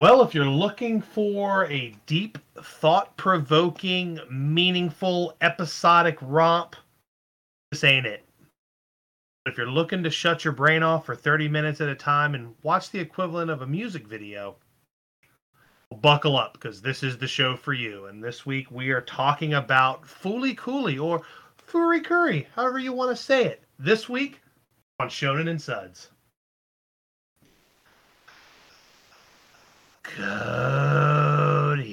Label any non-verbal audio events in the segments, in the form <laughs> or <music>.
Well, if you're looking for a deep, thought provoking, meaningful, episodic romp, this ain't it. If you're looking to shut your brain off for 30 minutes at a time and watch the equivalent of a music video, buckle up because this is the show for you. And this week we are talking about Fooly Cooley or Furi Kuri, however you want to say it. This week on Shonen and Suds. Cody.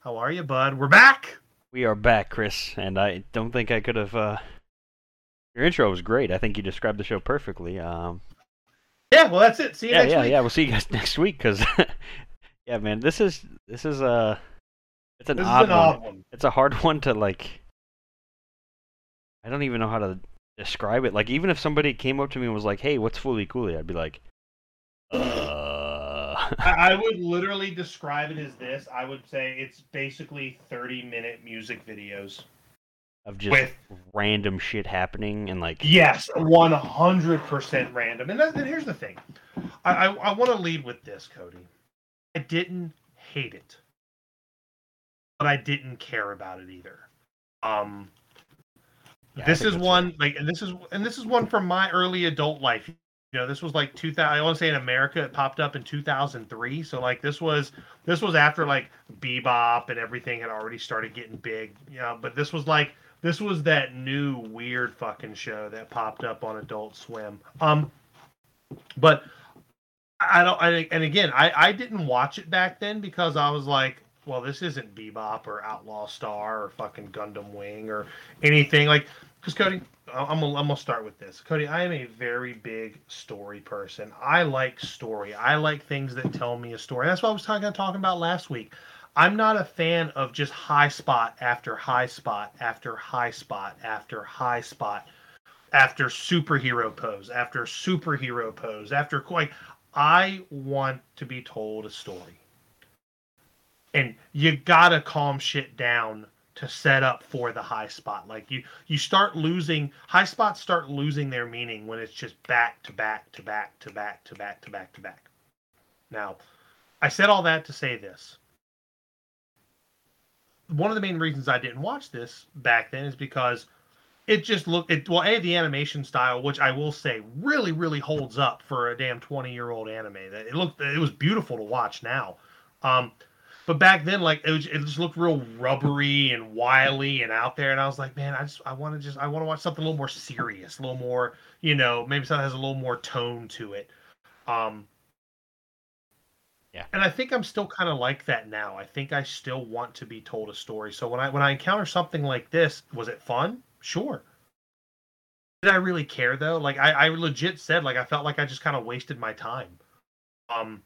How are you, bud? We're back. We are back, Chris, and I don't think I could have. Uh... Your intro was great. I think you described the show perfectly. Um... Yeah, well, that's it. See you yeah, next yeah, week. yeah. We'll see you guys <laughs> next week because, <laughs> yeah, man, this is this is a it's an odd an one. odd one. It's a hard <laughs> one to like. I don't even know how to describe it. Like, even if somebody came up to me and was like, "Hey, what's fully Cooley?" I'd be like, "Uh." <laughs> I, I would literally describe it as this. I would say it's basically 30 minute music videos. of just With- random shit happening and like Yes, 100% random. And, that, and here's the thing I, I, I want to lead with this, Cody. I didn't hate it, but I didn't care about it either. Um, Yeah, this is one like, and this is and this is one from my early adult life. You know, this was like 2000. I want to say in America, it popped up in 2003. So like, this was this was after like Bebop and everything had already started getting big. You know, but this was like this was that new weird fucking show that popped up on Adult Swim. Um, but I don't. I, and again, I I didn't watch it back then because I was like, well, this isn't Bebop or Outlaw Star or fucking Gundam Wing or anything like. Because Cody, I'm gonna, I'm gonna start with this. Cody, I am a very big story person. I like story. I like things that tell me a story. That's what I was talking talking about last week. I'm not a fan of just high spot after high spot after high spot after high spot after superhero pose after superhero pose after like I want to be told a story. And you gotta calm shit down to set up for the high spot. Like you you start losing high spots start losing their meaning when it's just back to back to back to back to back to back to back. Now, I said all that to say this. One of the main reasons I didn't watch this back then is because it just looked it well, A, the animation style, which I will say really, really holds up for a damn 20 year old anime. That it looked it was beautiful to watch now. Um but back then, like it, was, it just looked real rubbery and wily and out there, and I was like, man, I just I want to just I want to watch something a little more serious, a little more, you know, maybe something that has a little more tone to it. Um, Yeah. And I think I'm still kind of like that now. I think I still want to be told a story. So when I when I encounter something like this, was it fun? Sure. Did I really care though? Like I, I legit said, like I felt like I just kind of wasted my time. Um,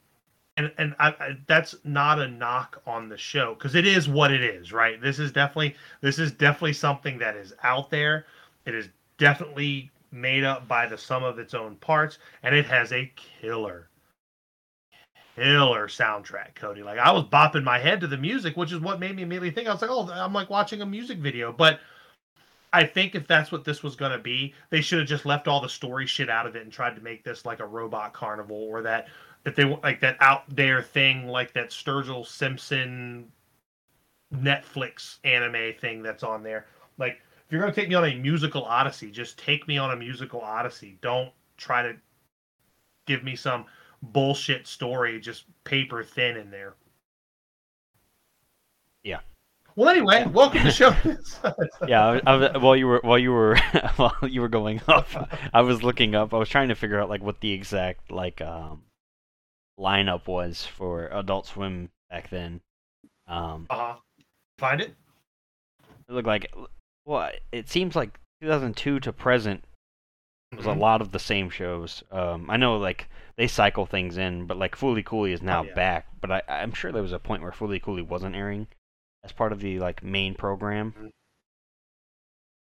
and and I, I, that's not a knock on the show because it is what it is, right? This is definitely this is definitely something that is out there. It is definitely made up by the sum of its own parts, and it has a killer, killer soundtrack. Cody, like I was bopping my head to the music, which is what made me immediately think I was like, oh, I'm like watching a music video, but. I think if that's what this was going to be, they should have just left all the story shit out of it and tried to make this like a robot carnival or that if they like that out there thing like that Sturgill Simpson Netflix anime thing that's on there. Like if you're gonna take me on a musical odyssey, just take me on a musical odyssey. Don't try to give me some bullshit story just paper thin in there. Yeah. Well, anyway, welcome to show. <laughs> yeah, I, I, while you were while you were <laughs> while you were going off, I was looking up. I was trying to figure out like what the exact like um lineup was for Adult Swim back then. Um, uh, find it. it looked like well, it seems like 2002 to present was Mhm. a lot of the same shows. Um, I know like they cycle things in, but like Fooly Cooley is now Oh, yeah. back. But I, I'm sure there was a point where Fooly Cooley wasn't airing as part of the like main program. Mhm.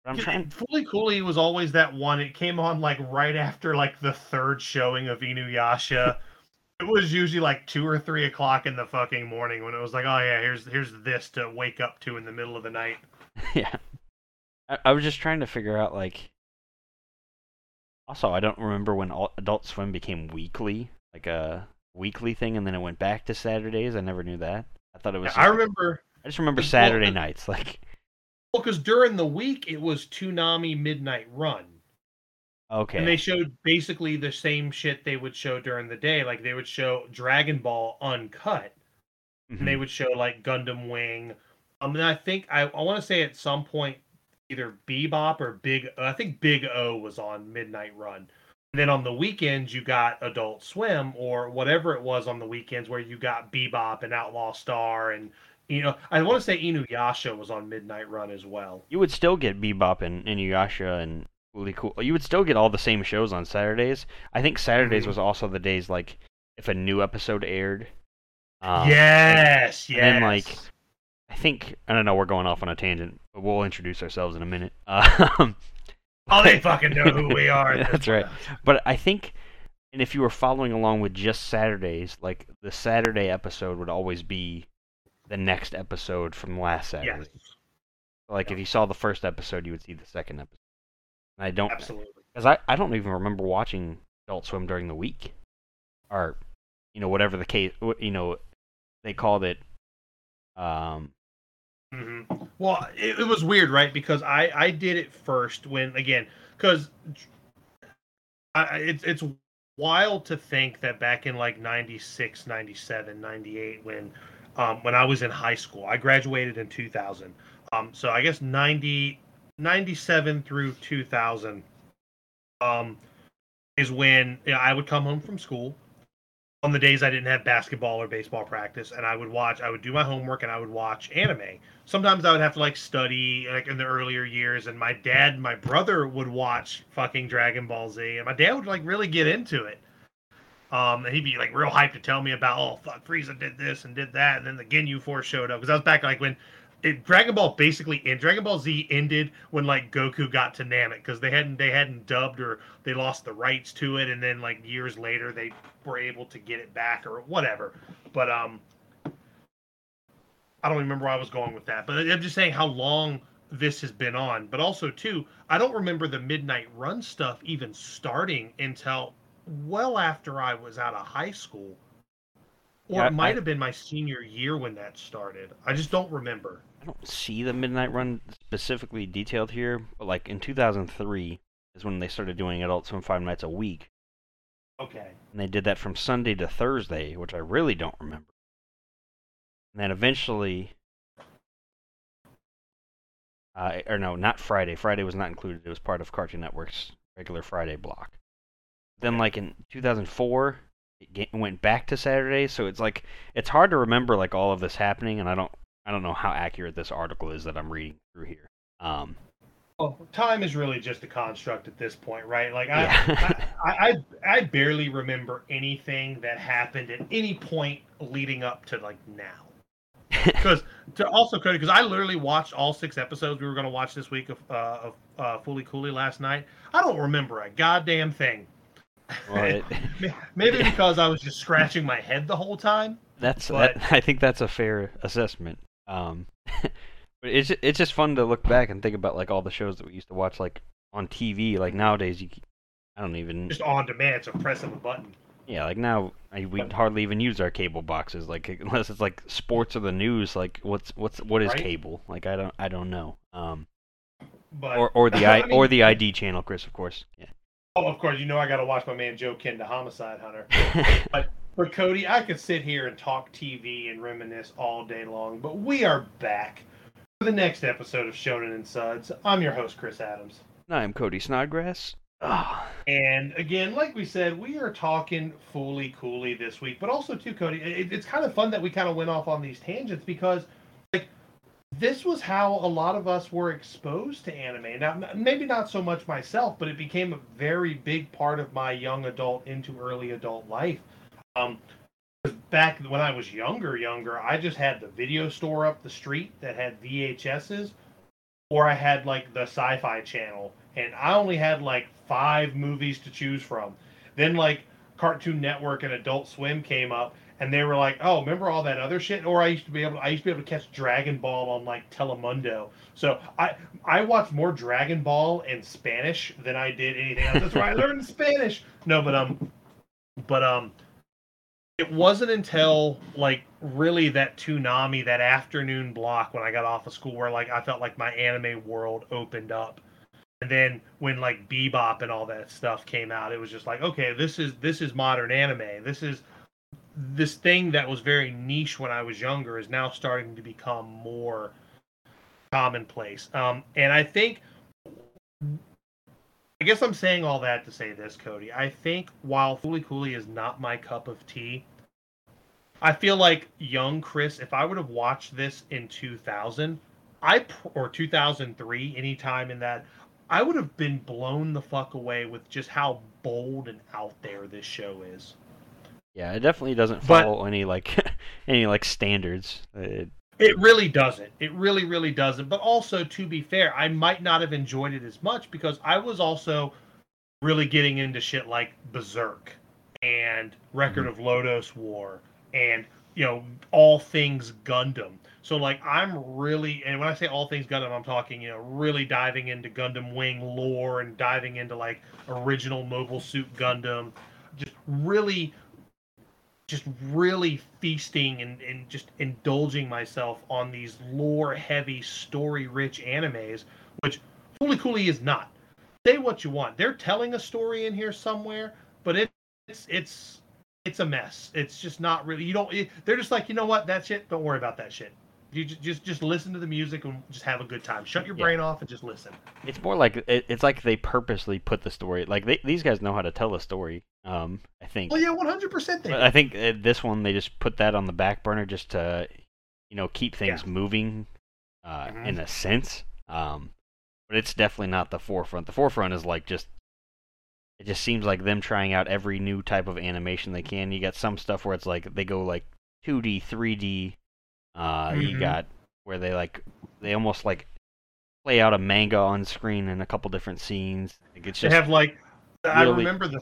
I'm trying. Fully Cooley was always that one. It came on like right after like the third showing of Inuyasha. <laughs> it was usually like two or three o'clock in the fucking morning when it was like, oh yeah, here's here's this to wake up to in the middle of the night. <laughs> yeah. I, I was just trying to figure out like. Also, I don't remember when Adult Swim became weekly. like a weekly thing, and then it went back to Saturdays. I never knew that. I thought it was. I remember I just remember Saturday uh, nights. <laughs> Like, well because during the week it was Toonami Midnight Run. Okay, And they showed basically the same shit they would show during the day. Like they would show Dragon Ball uncut. Mhm. And they would show like Gundam Wing. Um, and I think I, I want to say at some point either Bebop or Big I think Big O was on Midnight Run. And then on the weekends you got Adult Swim or whatever it was on the weekends where you got Bebop and Outlaw Star and you know I want to say Inuyasha was on Midnight Run as well. you would still get Bebop and Inuyasha and really cool. You would still get all the same shows on Saturdays. I think Saturdays Mhm. was also the days like if a new episode aired. Um, yes, yes. and then, like, I think I don't know. We're going off on a tangent, but we'll introduce ourselves in a minute. <laughs> Um, oh, they fucking know who we are. <laughs> That's right. But I think, and if you were following along with just Saturdays, like the Saturday episode would always be the next episode from last Saturday. Yes, Like if you saw the first episode, you would see the second episode. I don't, absolutely. because I, I don't even remember watching Adult Swim during the week, or you know whatever the case, you know, they called it. Um, hmm Well, it, it was weird, right? Because I I did it first when again because it's it's wild to think that back in like 96 97 98 when um when i was in high school i graduated in 2000 um so i guess 90 97 through 2000 um is when you know, i would come home from school on the days i didn't have basketball or baseball practice and i would watch i would do my homework and i would watch anime. Sometimes i would have to like study like in the earlier years and my dad and my brother would watch fucking dragon ball z and my dad would like really get into it. Um, and he'd be like real hyped to tell me about, oh fuck, Frieza did this and did that, and then the Ginyu Force showed up because I was back like when it, Dragon Ball basically in Dragon Ball Z ended when like Goku got to Namek because they hadn't they hadn't dubbed or they lost the rights to it, and then like years later they were able to get it back or whatever. But um, I don't remember where I was going with that, but I'm just saying how long this has been on. But also too, I don't remember the Midnight Run stuff even starting until well after I was out of high school. Or Yeah, it might I- have been my senior year when that started. I just don't remember. I don't see the Midnight Run specifically detailed here, but like in 2003 is when they started doing Adult Swim five nights a week, Okay. and they did that from Sunday to Thursday, which I really don't remember. And then eventually, uh, or no, not Friday. Friday was not included. It was part of Cartoon Network's regular Friday block. Then, like in 2004, it went back to Saturday. So it's like it's hard to remember like all of this happening, and I don't I don't know how accurate this article is that I'm reading through here. Um, Well, time is really just a construct at this point, right? Like I, Yeah. <laughs> I, I, I, I barely remember anything that happened at any point leading up to like now. <laughs> Because to also Cody, because I literally watched all six episodes we were going to watch this week of uh, of uh, Fully Cooley last night. I don't remember a goddamn thing. it, <laughs> Maybe because I was just scratching my head the whole time. that's But- that, I think that's a fair assessment. Um, <laughs> but it's it's just fun to look back and think about like all the shows that we used to watch like on TV. Like nowadays, you I don't even Just on demand, so press of a button. yeah like now I, we hardly even use our cable boxes like <laughs> unless it's like sports or the news. Like what's what's what is Right. cable? Like I don't I don't know. Um, But or or the <laughs> I, I mean- or the ID channel, Chris, of course. Yeah. oh, of course, you know I got to watch my man Joe Ken, the Homicide Hunter. But Cody, I could sit here and talk TV and reminisce all day long, but we are back for the next episode of Shonen and Suds. I'm your host, Chris Adams. And I'm Cody Snodgrass. Ah, And again, like we said, we are talking fully coolly this week, but also too, Cody. It, it's kind of fun that we kind of went off on these tangents because, like, this was how a lot of us were exposed to anime. Now, maybe not so much myself, but it became a very big part of my young adult into early adult life. Um, back when I was younger, younger, I just had the video store up the street that had VHSs, or I had like the Sci-Fi Channel, and I only had like five movies to choose from. Then like Cartoon Network and Adult Swim came up, and they were like, "Oh, remember all that other shit?" Or I used to be able, I used to be able to catch Dragon Ball on like Telemundo. So I I watched more Dragon Ball in Spanish than I did anything else. That's where I learned Spanish. No, but um, but um, it wasn't until like really that Toonami, that afternoon block when I got off of school, where like I felt like my anime world opened up. And then when like Bebop and all that stuff came out, it was just like, okay, this is this is modern anime. This is this thing that was very niche when I was younger is now starting to become more commonplace. Um, and I think, guess I'm saying all that to say this, Cody. I think while Fooly Cooly is not my cup of tea, I feel like young Chris, if I would have watched this in 2000, I or 2003, anytime in that, I would have been blown the fuck away with just how bold and out there this show is. Yeah, it definitely doesn't But- follow any like <laughs> any like standards. It, It really doesn't. It really, really doesn't. But also, to be fair, I might not have enjoyed it as much because I was also really getting into shit like Berserk and Record mm-hmm. of Lodoss War and, you know, all things Gundam. So, like, I'm really, and when I say all things Gundam, I'm talking, you know, really diving into Gundam Wing lore and diving into, like, original Mobile Suit Gundam. Just really just really feasting and, and just indulging myself on these lore heavy, story rich animes, which Fooly Cooly is not. Say what you want. They're telling a story in here somewhere, but it, it's it's it's a mess. It's just not really. You don't. It, they're just like you know what that shit. Don't worry about that shit. You ju- just just listen to the music and just have a good time. Shut your Yeah. brain off and just listen. it's more like it, it's like they purposely put the story like they, these guys know how to tell a story. Um, I think. Oh yeah, one hundred percent. I think uh, this one they just put that on the back burner just to, you know, keep things moving, uh, Mhm. in a sense. Um, but it's definitely not the forefront. The forefront is like just, it just seems like them trying out every new type of animation they can. You got some stuff where it's like they go like 2D, 3D. Uh, you Mhm. got where they like they almost like play out a manga on screen in a couple different scenes. Like it's They have like I remember the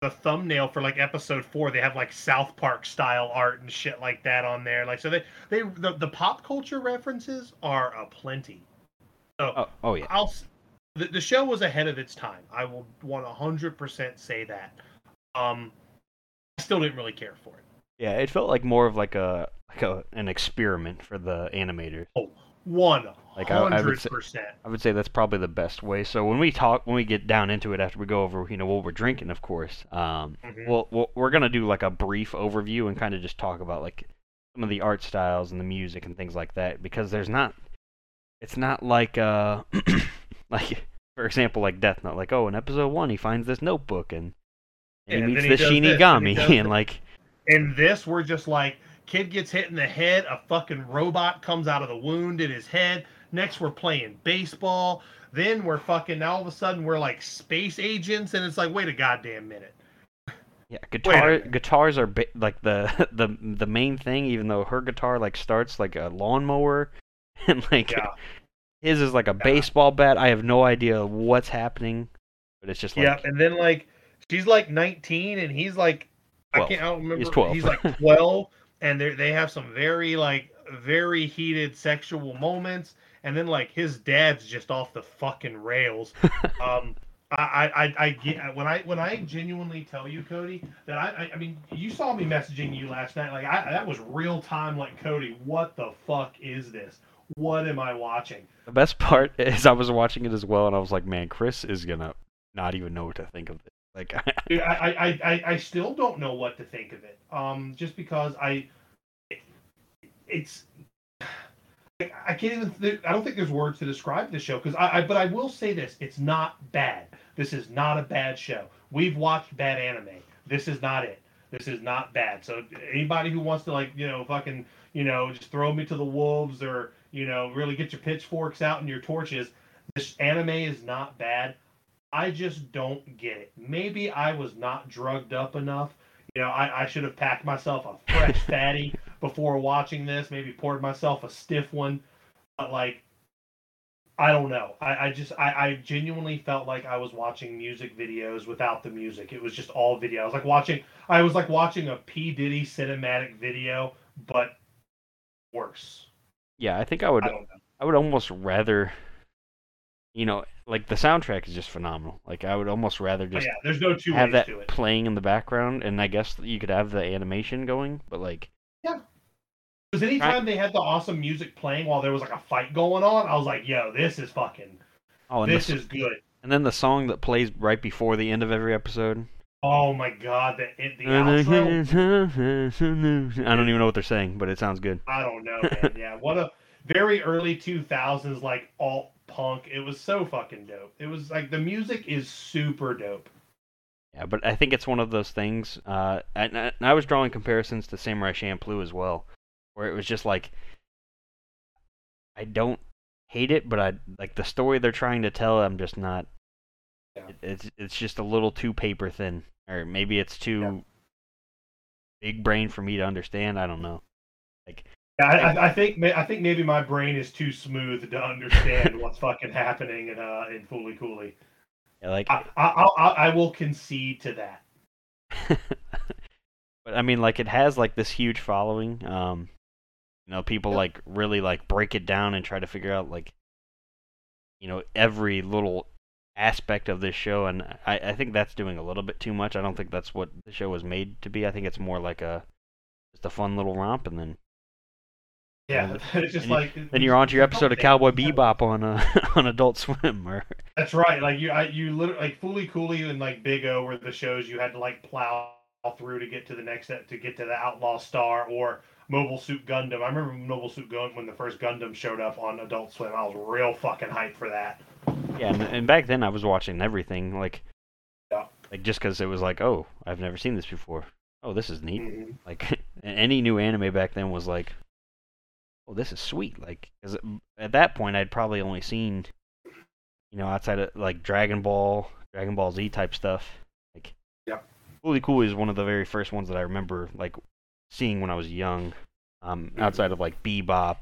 the thumbnail for like episode four. They have like South Park style art and shit like that on there. Like so they they the, the pop culture references are aplenty. So oh, oh yeah. I'll the, the show was ahead of its time. I will one hundred percent say that. Um, I still didn't really care for it. Yeah, it felt like more of like a like a, an experiment for the animators. One Like, I- I would hundred say- percent. I would say that's probably the best way. So when we talk, when we get down into it, after we go over, you know, what we're drinking, of course, um, Mhm. well, we'll we're gonna do like a brief overview and kind of just talk about like some of the art styles and the music and things like that because there's not, it's not like uh, <coughs> like for example, like Death Note, like oh, in episode one he finds this notebook and, and Yeah, he meets he the does this, and Shinigami <laughs> and like In this, we're just like kid gets hit in the head, a fucking robot comes out of the wound in his head. Next, we're playing baseball. Then we're fucking. Now all of a sudden, we're like space agents, and it's like, wait a goddamn minute. Yeah, guitar guitars are ba- like the <laughs> the the main thing. Even though her guitar like starts like a lawnmower, <laughs> and like Yeah. his is like a baseball bat. I have no idea what's happening, but it's just like yeah, and then like she's like 19, and he's like, I can't. I don't remember. He's 12. He's like 12, <laughs> and they they have some very like very heated sexual moments, and then like his dad's just off the fucking rails. <laughs> um, I, I, I, get when I when I genuinely tell you, Cody, that I, I, I mean, you saw me messaging you last night. Like I, that was real time. Like Cody, what the fuck is this? What am I watching? the best part <laughs> is I was watching it as well, and I was like, man, Chris is gonna not even know what to think of this. Like, <laughs> I, I, I, I- still don't know what to think of it. Um, just because I, it, it's, I can't even. Th- I don't think there's words to describe this show because I, I. But I will say this: it's not bad. This is not a bad show. We've watched bad anime. This is not it. This is not bad. So anybody who wants to like, you know, fucking, you know, just throw me to the wolves or you know, really get your pitchforks out and your torches. This anime is not bad. I just don't get it. Maybe I was not drugged up enough. You know, I, I should have packed myself a fresh <laughs> fatty before watching this. Maybe poured myself a stiff one. But like, I don't know. I, I just I, I genuinely felt like I was watching music videos without the music. It was just all video. I was like watching. I was like watching a P Diddy cinematic video, but worse. yeah, I think I would I. I would almost rather you know, like the soundtrack is just phenomenal. Like I would almost rather But just yeah, there's no two have ways that to it. playing in the background, and I guess you could have the animation going, but like, yeah, Because anytime they had the awesome music playing while there was like a fight going on, I was like, "Yo, this is fucking, oh, this the, is good." and then the song that plays right before the end of every episode. Oh my god, the the I don't even know what they're saying, but it sounds good. I don't know, man. Yeah, what a very early two thousands like alt punk. It was so fucking dope. It was like the music is super dope. Yeah, but I think it's one of those things. Uh, and, and I was drawing comparisons to Samurai Champloo as well, where it was just like, I don't hate it, but I like the story they're trying to tell. I'm just not. Yeah. It, it's it's just a little too paper thin, or maybe it's too Yeah. big brain for me to understand. I don't know. Yeah, I, I- I think I think maybe my brain is too smooth to understand what's fucking happening in uh in Fooly Cooley. Yeah, like, I, I, I I will concede to that. <laughs> but I mean, like it has like this huge following. Um, you know, people Yeah. like really like break it down and try to figure out like, you know, every little aspect of this show, and I I think that's doing a little bit too much. I don't think that's what the show was made to be. I think it's more like a just a fun little romp, and then Yeah, <laughs> it's just and you- like then you're on to your episode of Cowboy Bebop on uh, <laughs> on Adult Swim, or That's right. Like you, I, you literally like Fooly Cooley and like Big O were the shows you had to like plow through to get to the next to get to the Outlaw Star or Mobile Suit Gundam. I remember Mobile Suit Gundam when the first Gundam showed up on Adult Swim. I was real fucking hyped for that. yeah, and, and back then I was watching everything like. Yeah. Like just because it was like, oh, I've never seen this before. Oh, this is neat. Mhm. Like <laughs> any new anime back then was like, oh, this is sweet. Like, cause at that point I'd probably only seen, you know, outside of like Dragon Ball, Dragon Ball Z type stuff. Like, Yep. Fooly Cool is one of the very first ones that I remember like seeing when I was young. Um, outside of like Bebop,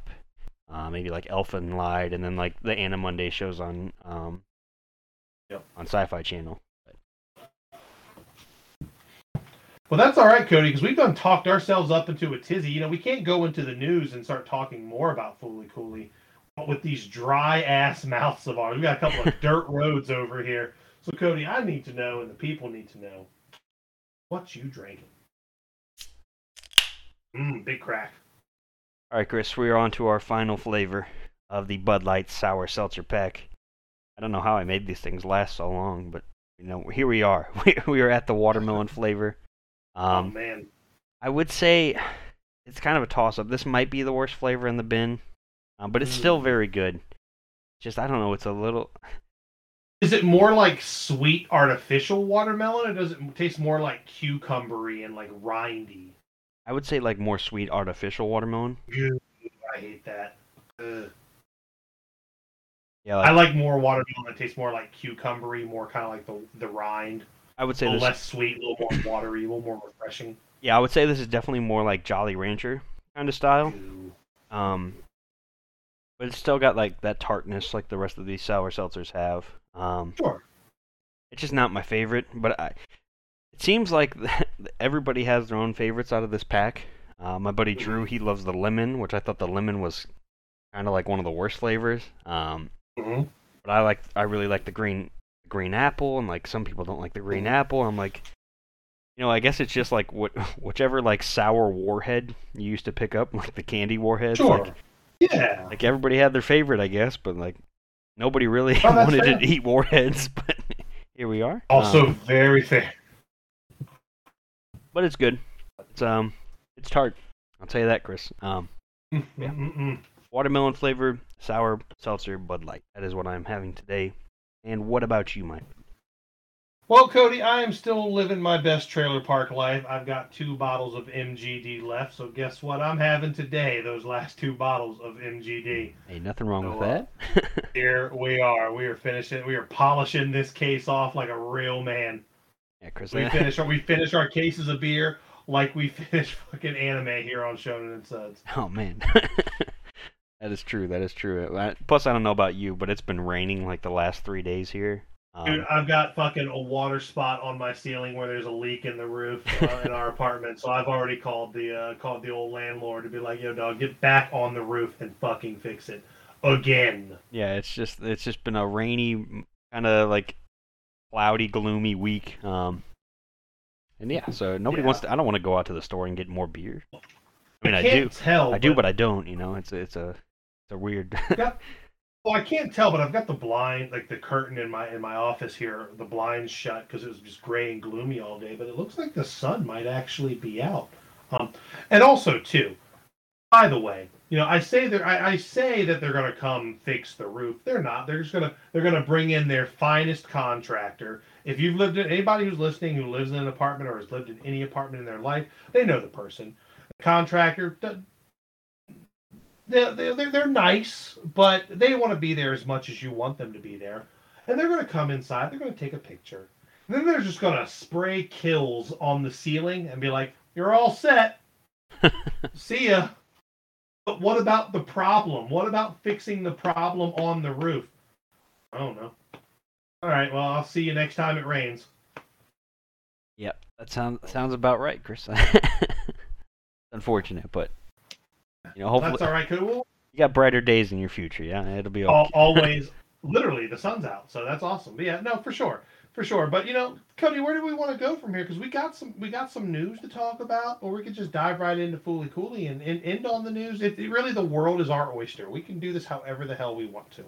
uh, maybe like Elfen Lied, and then like the Anime Monday shows on um, Yep. on Sci-Fi Channel. Well, that's all right, Cody, because we've done talked ourselves up into a tizzy. You know, we can't go into the news and start talking more about Fooly Cooley. But with these dry ass <laughs> mouths of ours, we got a couple of dirt <laughs> roads over here. So, Cody, I need to know, and the people need to know, what you drinking? Mmm, big crack. All right, Chris, we are on to our final flavor of the Bud Light Sour Seltzer Pack. I don't know how I made these things last so long, but you know, here we are. <laughs> We, we are at the watermelon flavor. Oh Um, man, I would say it's kind of a toss-up. This might be the worst flavor in the bin, um, but it's still Mm. very good. Just I don't know. It's a little. is it more like sweet artificial watermelon, or does it taste more like cucumbery and like rindy? I would say like more sweet artificial watermelon. Ew, I hate that. Ugh. Yeah, I like, like more watermelon that tastes more like cucumbery, more kind of like the the rind. I would A say little this. less sweet, a little more watery, a little more refreshing. Yeah, I would say this is definitely more like Jolly Rancher kind of style. Um, but it's still got like that tartness like the rest of these sour seltzers have. Um, Sure. it's just not my favorite, but I, it seems like <laughs> everybody has their own favorites out of this pack. Uh, my buddy Drew, he loves the lemon, which I thought the lemon was kind of like one of the worst flavors. Um, hmm but I like, I really like the green, green apple, and like some people don't like the green apple. I'm like, you know, I guess it's just like what, <laughs> whichever like sour warhead you used to pick up, <laughs> like the candy warheads. Sure. Like, yeah. like everybody had their favorite, I guess, but like nobody really <laughs> Oh, wanted fair. to eat warheads. But here we are. Also Um, very fair. but it's good. It's um, it's tart. I'll tell you that, Chris. Um, Yeah. Watermelon flavor, sour seltzer, Bud Light. That is what I'm having today. And what about you, Mike? Well, Cody, I am still living my best trailer park life. I've got two bottles of MGD left, so guess what I'm having today? Those last two bottles of MGD. Hey, nothing wrong Oh, with uh, that. <laughs> Here we are. We are finishing. We are polishing this case off like a real man. yeah, Chris. We uh, finish our we <laughs> finish our cases of beer like we <laughs> finish fucking anime here on Shonen and Suds. oh man. That is true. That is true. Uh, Plus, I don't know about you, but it's been raining like the last three days here. Um, Dude, I've got fucking a water spot on my ceiling where there's a leak in the roof uh, in our apartment. So I've already called the uh, called the old landlord to be like, "Yo, dog, get back on the roof and fucking fix it." again. Yeah, it's just it's just been a rainy, kind of like cloudy, gloomy week. Um, and yeah, so nobody Yeah. wants to. I don't want to go out to the store and get more beer. I mean, I, can't do, tell. I do, but I don't. You know, it's it's a, it's a weird. <laughs> Well, I can't tell, but I've got the blind, like the curtain in my in my office here, the blinds shut because it was just gray and gloomy all day. But it looks like the sun might actually be out. Um, and also too, by the way, you know, I say that I, I say that they're going to come fix the roof. They're not. They're just gonna they're gonna bring in their finest contractor. If you've lived in anybody who's listening who lives in an apartment or has lived in any apartment in their life, they know the person. The contractor they're, they're, they're nice, but they want to be there as much as you want them to be there. And they're going to come inside, they're going to take a picture. And then they're just going to spray Kilz on the ceiling and be like, you're all set. <laughs> See ya. But what about the problem? What about fixing the problem on the roof? I don't know. All right, well, I'll see you next time it rains. yep, that sounds sounds about right, Chris. <laughs> Unfortunate, but you know, hopefully That's all right. We'll you got brighter days in your future. Yeah, it'll be okay. al- <laughs> always, literally, the sun's out, so that's awesome. But yeah, no, for sure, for sure. But you know, Cody, where do we want to go from here? Because we got some, we got some news to talk about, or we could just dive right into Fooly Cooley and, and end on the news. It, it really, the world is our oyster. We can do this however the hell we want to.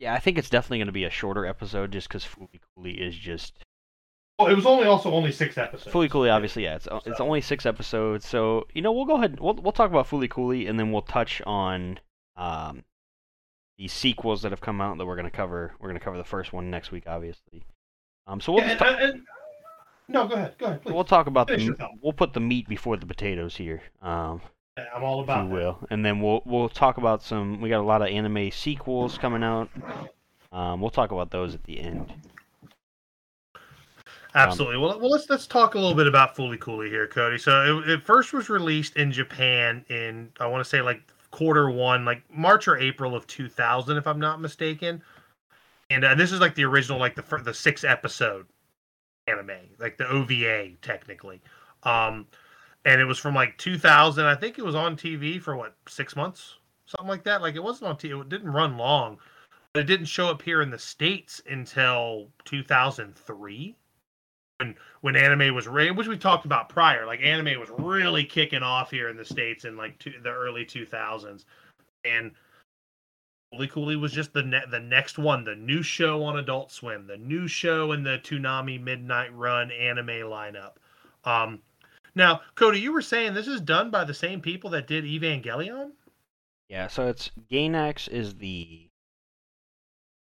Yeah, I think it's definitely going to be a shorter episode just because Fooly Cooley is just Well, it was only also only six episodes. Fully Cooley. Obviously, yeah, it's it's only six episodes, so you know we'll go ahead. And, We'll we'll talk about Fully Cooley, and then we'll touch on um the sequels that have come out that we're going to cover. We're going to cover the first one next week, obviously. Um, so we'll Yeah, and, talk, and- no, go ahead, go ahead, please. we'll talk about finish the we'll put the meat before the potatoes here. Um, I'm all about that. will, and then we'll we'll talk about some. We got a lot of anime sequels coming out. Um, we'll talk about those at the end. Absolutely. well, well, let's let's talk a little bit about Fooly Cooley here, Cody. So it, it first was released in Japan in I want to say like quarter one, like March or April of 2000, if I'm not mistaken. And uh, this is like the original, like the the six episode anime, like the OVA technically. Um, and it was from like 2000. I think it was on TV for what six months, something like that. Like it wasn't on TV. It didn't run long, but it didn't show up here in the states until 2003 when when anime was re- which we talked about prior like anime was really kicking off here in the states in like two, the early 2000s and Fooly Cooley was just the ne- the next one the new show on Adult Swim the new show in the Toonami Midnight Run anime lineup. Um now Cody you were saying this is done by the same people that did Evangelion? Yeah, so it's Gainax is the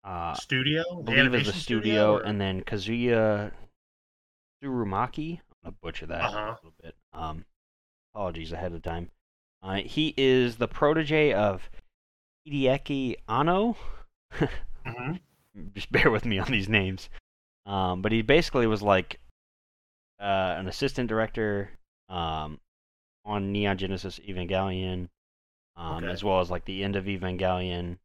uh, studio? I the believe is the animation studio, or- and then Kazuya Tsurumaki. I'm gonna butcher that Uh-huh. a little bit. Um, apologies ahead of time. Uh, he is the protege of Hideaki Anno. <laughs> Mhm. Just bear with me on these names. Um, but he basically was like uh, an assistant director um, on Neon Genesis Evangelion, um, Okay. as well as like the end of Evangelion.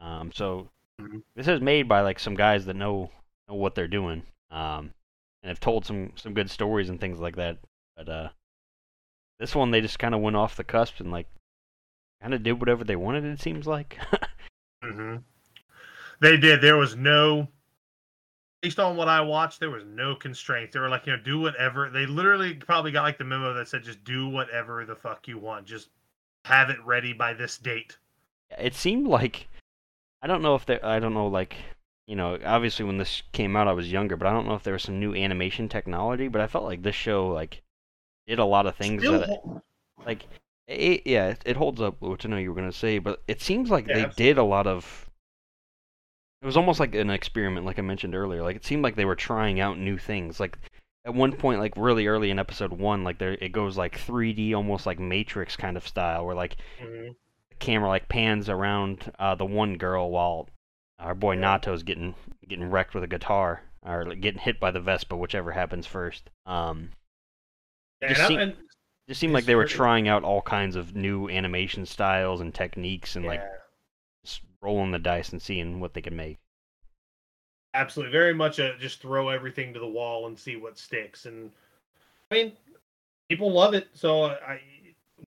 Um, so Mhm. this is made by like some guys that know know what they're doing, um, and have told some some good stories and things like that. But uh, this one they just kind of went off the cusp and like kind of did whatever they wanted. It seems like. <laughs> hmm They did. There was no, based on what I watched, there was no constraints. They were like, you know, do whatever. They literally probably got like the memo that said, just do whatever the fuck you want. Just have it ready by this date. it seemed like I don't know if they I don't know like you know obviously when this came out I was younger but I don't know if there was some new animation technology but I felt like this show like did a lot of things Still, that like it, yeah it, it holds up which I know you were gonna say but it seems like Yeah, they absolutely. did a lot of it was almost like an experiment like I mentioned earlier like it seemed like they were trying out new things like at one point like really early in episode one like there it goes like 3D almost like Matrix kind of style where like Mhm. the camera like pans around uh, the one girl while our boy Yeah. Naota's getting getting wrecked with a guitar or getting hit by the Vespa, whichever happens first. Um, just seem- just seemed like they were trying out all kinds of new animation styles and techniques and like just rolling the dice and seeing what they could make. absolutely. Very much a just throw everything to the wall and see what sticks. And I mean, people love it. So I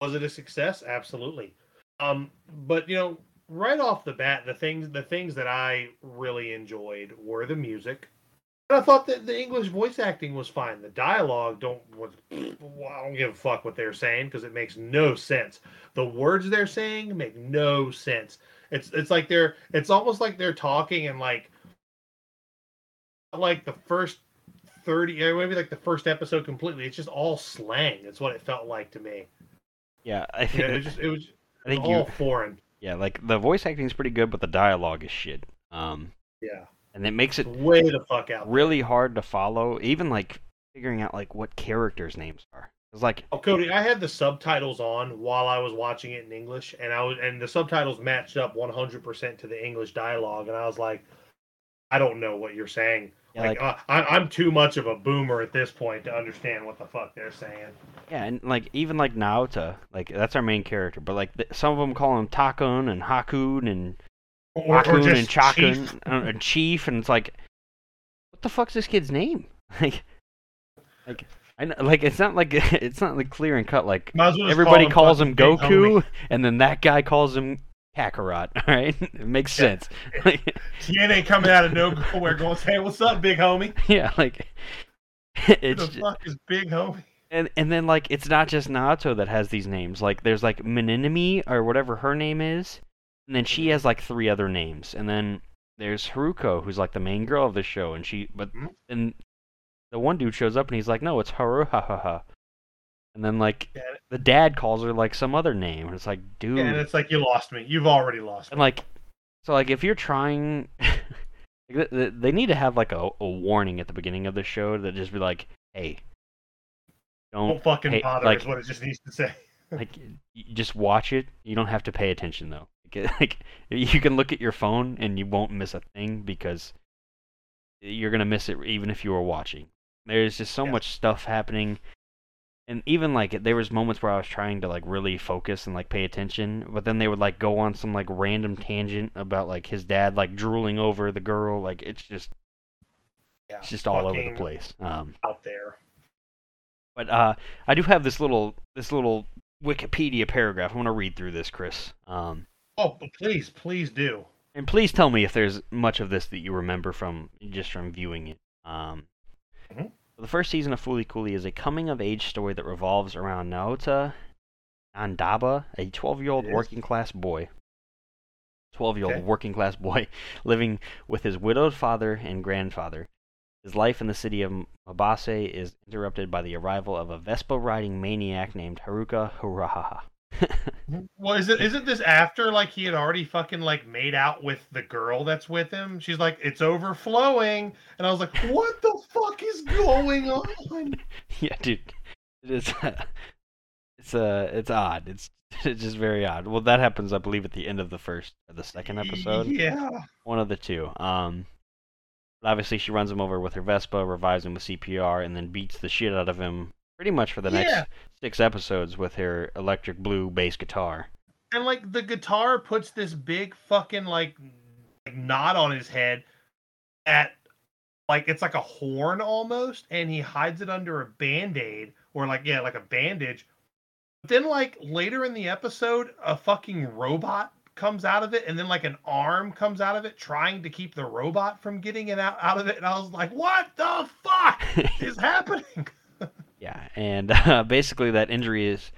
was it a success? Absolutely. Um, but you know, right off the bat, the things the things that I really enjoyed were the music. And I thought that the English voice acting was fine. The dialogue don't was I don't give a fuck what they're saying because it makes no sense. The words they're saying make no sense. It's it's like they're it's almost like they're talking and like like the first 30 or maybe like the first episode completely. It's just all slang. It's what it felt like to me. Yeah, I You think know, it <laughs> was just it was I think all you foreign. Yeah, like the voice acting is pretty good, but the dialogue is shit. Um, Yeah. and it makes it Way the fuck out. really hard to follow, even like figuring out like what characters' names are. It's like Oh, Cody, I had the subtitles on while I was watching it in English, and I was and the subtitles matched up 100% to the English dialogue, and I was like, I don't know what you're saying. Yeah, like, like uh, I, I'm too much of a boomer at this point to understand what the fuck they're saying. yeah, and like even like Naota, like that's our main character, but like th- some of them call him Takun and Hakun and Or, or Hakun and just Chakun Chief. and, and <laughs> Chief, and it's like, what the fuck's this kid's name? <laughs> Like, like I know, like it's not like <laughs> it's not like clear and cut. Like well everybody call calls him Goku, and then that guy calls him Kakarot. <laughs> All right, it makes Yeah. sense. <laughs> Tien ain't coming out of nowhere going, "Hey, what's up, big homie?" <laughs> yeah, like Who it's the ju- fuck is big homie? and and then like it's not just Naota that has these names. Like there's like Mamimi or whatever her name is, and then she has like three other names, and then there's Haruko who's like the main girl of the show, and she but Mhm. and the one dude shows up and he's like, no, it's Haru ha ha ha, and then like Yeah. the dad calls her like some other name, and it's like, dude, And it's like you lost me. You've already lost me. and me. like so like if you're trying. <laughs> like, th- th- They need to have like a, a warning at the beginning of the show that just be like, "Hey, don't Don't fucking hey, bother. like- is what it just needs to say. <laughs> like just watch it you don't have to pay attention though like, <laughs> like you can look at your phone and you won't miss a thing because you're gonna miss it even if you were watching there's just so Yeah. much stuff happening and even like there was moments where i was trying to like really focus and like pay attention but then they would like go on some like random tangent about like his dad like drooling over the girl like it's just Yeah, it's just all over the place um out there. but uh, I do have this little this little Wikipedia paragraph. I'm gonna read through this, Chris. Um, Oh, but please, please do. and please tell me if there's much of this that you remember from just from viewing it. Um, Mhm. The first season of Fooly Cooly is a coming of age story that revolves around Naota Nandaba, a 12 year old working class boy. 12 year old Okay. working class boy <laughs> living with his widowed father and grandfather. His life in the city of Mabase is interrupted by the arrival of a Vespa riding maniac named Haruko Haruhara. Well, is it isn't this after like he had already fucking like made out with the girl that's with him? She's like, it's overflowing, and I was like, <laughs> what the fuck is going on? <laughs> yeah, dude. It is. it's uh, it's odd. It's <laughs> it's just very odd. Well, that happens, I believe, at the end of the first or the second episode. Yeah. One of the two. Um, obviously she runs him over with her Vespa, revives him with CPR, and then beats the shit out of him pretty much for the Yeah. next six episodes with her electric blue bass guitar. And like the guitar puts this big fucking like like knot on his head at like it's like a horn almost, and he hides it under a band-aid or like yeah, like a bandage. But Then like later in the episode, a fucking robot comes out of it, and then like an arm comes out of it, trying to keep the robot from getting it out, out of it. And I was like, what the fuck <laughs> is happening? And <laughs> uh, basically that injury is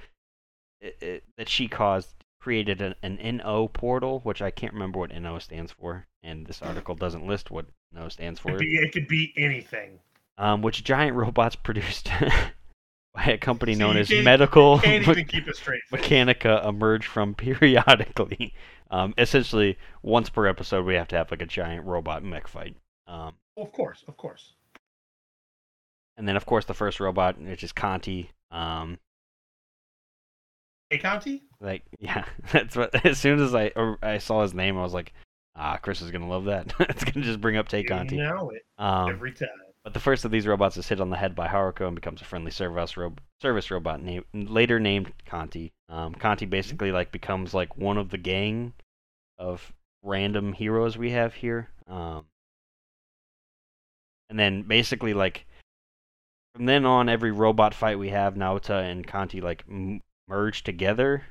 it, it, that she caused created an, an NO portal, which I can't remember what NO stands for, and this article doesn't list what NO stands It for. could be, it could be anything. Um, which giant robots <laughs> produced <laughs> by a company See, known as Medical Can't Me- keep a straight. Mechanica emerge from periodically. Um, essentially, once per episode, we have to have like a giant robot mech fight. Um, Of course, of course. And then, of course, the first robot, which is Conti. Um, Hey, Conti? like, <laughs> yeah, that's what. As soon as I I saw his name, I was like, ah, Chris is gonna love that. <laughs> it's gonna just bring up Tay Conti. You know it Um, every time. But the first of these robots is hit on the head by Haruko and becomes a friendly service, ro- service robot, named later named Conti. Um, Conti basically like becomes like one of the gang of random heroes we have here. Um, and then basically like from then on, every robot fight we have, Naota and Conti like m- merge together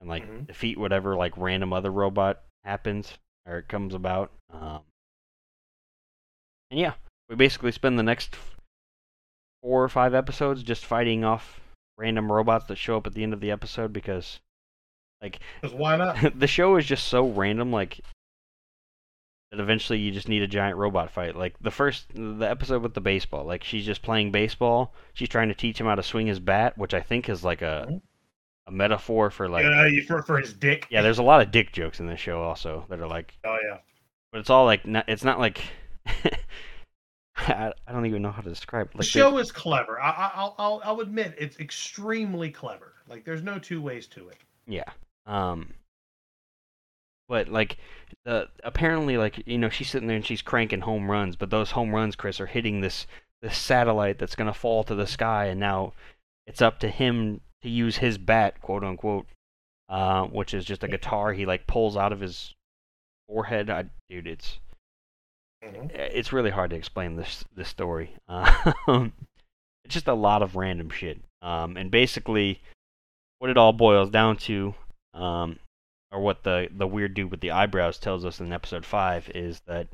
and like Mhm. defeat whatever like random other robot happens or it comes about. Um, and yeah, we basically spend the next four or five episodes just fighting off random robots that show up at the end of the episode because, like, Because why not? <laughs> the show is just so random. Like, that eventually you just need a giant robot fight. Like the first, the episode with the baseball. Like she's just playing baseball. She's trying to teach him how to swing his bat, which I think is like a a metaphor for like. uh, for for his dick. Yeah, there's a lot of dick jokes in this show also that are like, Oh yeah. but it's all like, not, it's not like. <laughs> I, I don't even know how to describe. It. The Like they- show is clever. I, I, I'll, I'll, I'll admit it's extremely clever. Like there's no two ways to it. Yeah. Um but like the apparently like you know she's sitting there and she's cranking home runs, but those home runs Chris are hitting this this satellite that's going to fall to the sky and now it's up to him to use his bat, quote unquote, uh, which is just a guitar he like pulls out of his forehead. I, dude, it's Mhm. it's really hard to explain this this story. <laughs> Um, it's just a lot of random shit. Um, and basically, what it all boils down to, um, or what the the weird dude with the eyebrows tells us in episode five, is that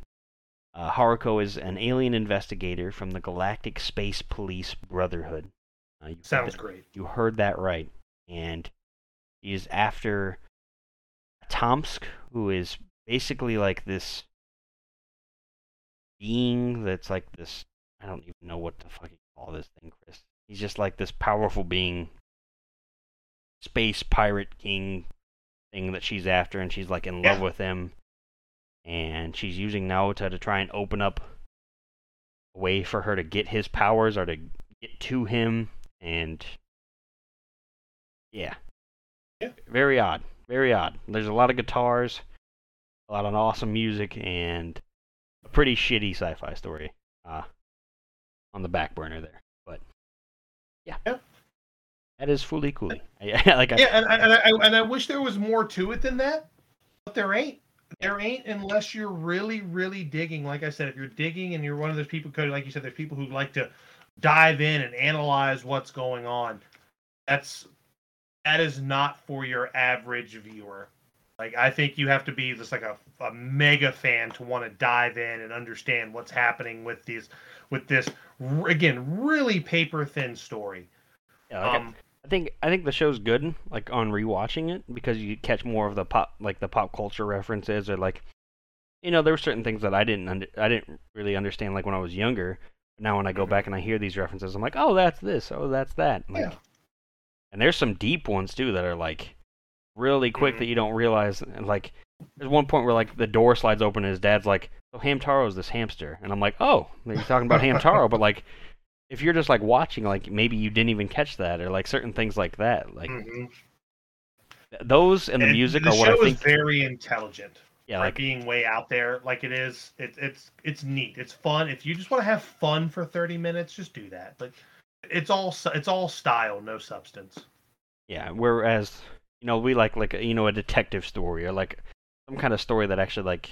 uh, Haruko is an alien investigator from the Galactic Space Police Brotherhood. Uh, you heard Sounds that- great. You heard that right, and he's after Atomsk, who is basically like this being that's like this. I don't even know what to fucking call this thing, Chris. He's just like this powerful being, space pirate king thing that she's after, and she's like in love with him. And she's using Naota to try and open up a way for her to get his powers or to get to him. And yeah, Yeah. very odd, very odd. There's a lot of guitars, a lot of awesome music, and a pretty shitty sci-fi story uh, on the back burner there. But yeah, Yeah. That is fully cool. <laughs> Yeah, like I, Yeah, and, and, I, and I wish there was more to it than that, but there ain't. There ain't unless you're really, really digging. Like I said, if you're digging and you're one of those people, like you said, there's people who like to dive in and analyze what's going on. That's that is not for your average viewer. Like I think you have to be just like a, a mega fan to want to dive in and understand what's happening with these with this again really paper thin story. yeah, like Um, I think I think the show's good, like on rewatching it, because you catch more of the pop, like the pop culture references, or like, you know, there were certain things that I didn't under, I didn't really understand, like when I was younger. But now when I go Mhm. back and I hear these references, I'm like, oh, that's this, oh, that's that. Like, Yeah. And there's some deep ones too that are like really quick that you don't realize. Like, there's one point where like the door slides open and his dad's like, "Oh, Hamtaro's this hamster," and I'm like, "Oh, you're talking about <laughs> Hamtaro," but like. If you're just like watching, like maybe you didn't even catch that, or like certain things like that, like mhm. those and the And music the are what I think. is very intelligent. yeah, like being way out there like it is. It, it's it's neat. It's fun. If you just want to have fun for thirty minutes, just do that. But it's all it's all style, no substance. yeah. Whereas you know we like like you know a detective story or like some kind of story that actually like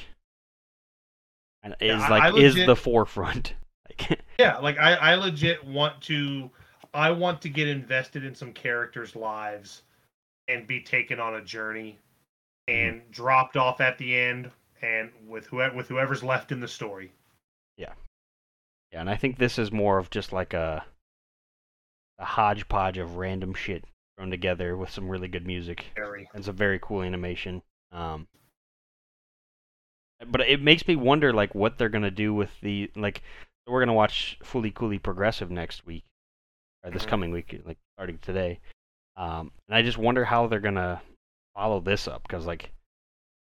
is Yeah, like I is the forefront. Like <laughs> Yeah, like I I legit want to. I want to get invested in some characters' lives and be taken on a journey and dropped off at the end and with whoever with whoever's left in the story. Yeah. Yeah, and I think this is more of just like a a hodgepodge of random shit thrown together with some really good music. Very. and some very cool animation. Um, but it makes me wonder, like, what they're gonna do with the like. We're gonna watch Fooly Cooly Progressive next week, or this Mhm. coming week, like starting today. Um, and I just wonder how they're gonna follow this up because, like,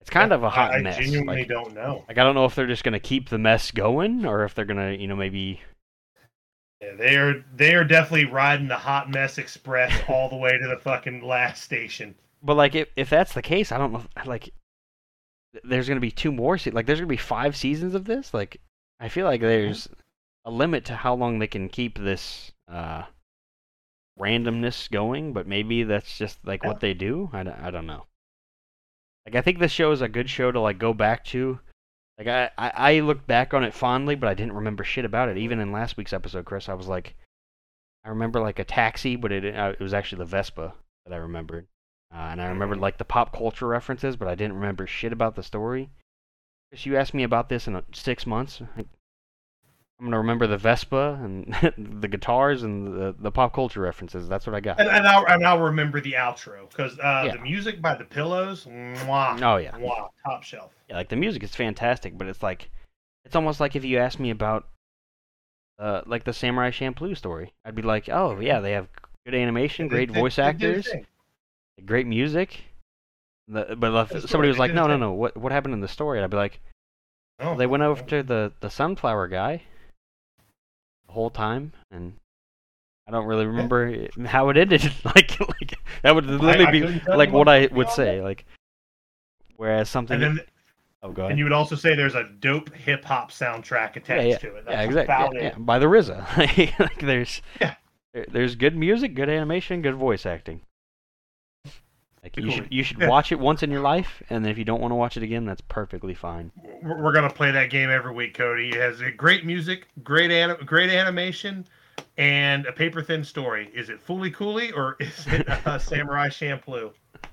it's kind of a hot I, I mess. genuinely Like, don't know. like, I don't know if they're just gonna keep the mess going or if they're gonna, you know, maybe. Yeah, they are they are definitely riding the hot mess express <laughs> all the way to the fucking last station. But like, if if that's the case, I don't know. Like, there's gonna be two more. Se- like, there's gonna be five seasons of this. Like, I feel like there's a limit to how long they can keep this uh, randomness going. But maybe that's just like Yeah. what they do. I, don't- I don't know. Like, I think this show is a good show to like go back to. Like, I, I I look back on it fondly, but I didn't remember shit about it. Even in last week's episode, Chris, I was like, I remember like a taxi, but it uh, it was actually the Vespa that I remembered. uh, and I remembered like the pop culture references, but I didn't remember shit about the story. If you asked me about this in uh, six months, I, I'm gonna remember the Vespa and <laughs> the guitars and the, the pop culture references. That's what I got. And, and I'll and I'll remember the outro because uh, Yeah. the music by the Pillows, mwah, Oh yeah, mwah, top shelf. yeah. Like the music is fantastic, but it's like it's almost like if you asked me about uh like the Samurai Champloo story, I'd be like, oh yeah, they have good animation, great they- voice they actors, thing. great music. The, but if somebody was like, no, no, no, what what happened in the story? I'd be like, Oh, they went over to the the sunflower guy the whole time, and I don't really remember it- how it ended. <laughs> like, like that would literally I be like what I would say. that. Like, whereas something. Then oh, go and you would also say there's a dope hip hop soundtrack attached yeah, to it. yeah, exactly. about Yeah, it. yeah, by the RZA. <laughs> like, there's Yeah. there- there's good music, good animation, good voice acting. Like you should you should Yeah. watch it once in your life, and then if you don't want to watch it again, that's perfectly fine. We're we're gonna play that game every week, Cody. It has great music, great anim- great animation, and a paper thin story. Is it Fooly Cooly or <laughs> is it uh, Samurai Champloo? But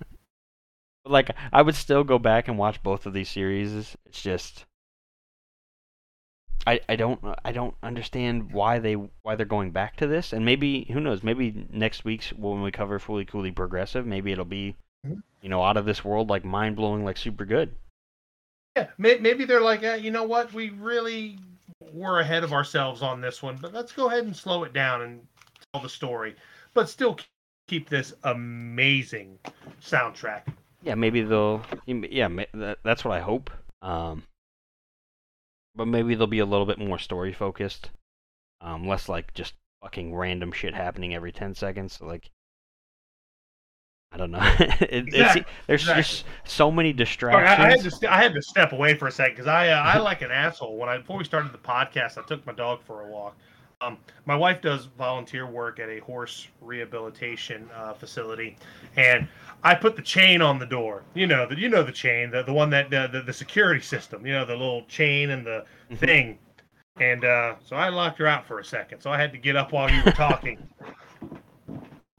<laughs> like I would still go back and watch both of these series. It's just I I don't I don't understand why they why they're going back to this. And maybe who knows, maybe next week's when we cover Fooly Cooly Progressive, maybe it'll be. You know, out of this world like mind blowing like super good. Yeah, may- maybe they're like, eh, you know what? We really were ahead of ourselves on this one, but let's go ahead and slow it down and tell the story, but still keep this amazing soundtrack. Yeah, maybe they'll yeah, that's what I hope. Um but maybe they'll be a little bit more story focused. Um less like just fucking random shit happening every 10 seconds like I don't know. <laughs> it, it's, there's exactly. just so many distractions. I, I had to st- I had to step away for a second because I uh, I like an asshole. When I before we started the podcast, I took my dog for a walk. Um, my wife does volunteer work at a horse rehabilitation uh, facility, and I put the chain on the door. You know the you know the chain, the the one that uh, the the security system. You know the little chain and the Mhm. thing. And uh, so I locked her out for a second. So I had to get up while you were talking. <laughs>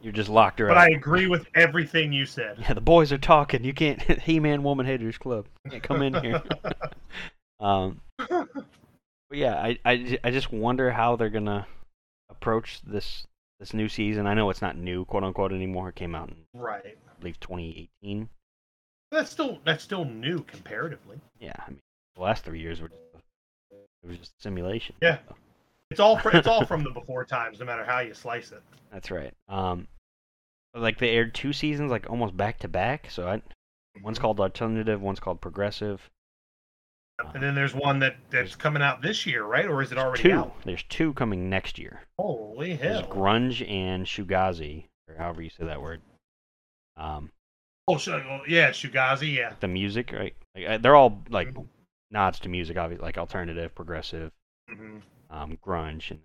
You just locked her but up. I agree with everything you said. Yeah, the boys are talking. You can't <laughs> He-Man Woman Haters Club. You can't come in here. <laughs> um, but yeah, I, I, I just wonder how they're gonna approach this this new season. I know it's not new, quote unquote, anymore. It came out in Right. I believe 2018. That's still that's still new comparatively. Yeah, I mean, the last three years were just it was just a simulation. Yeah. It's all fr- it's all <laughs> from the before times, no matter how you slice it. That's right. Um, like they aired two seasons like almost back to back. So I, one's called alternative, one's called progressive. And then there's one that that's coming out this year, right? Or is it already two. out? There's two coming next year. Holy There's hell! grunge and shugazi, or however you say that word. Um, Oh, oh, yeah, Shugazi, yeah. the music, right? Like they're all like Mhm. nods to music, obviously, like alternative, progressive, hmm um, grunge, and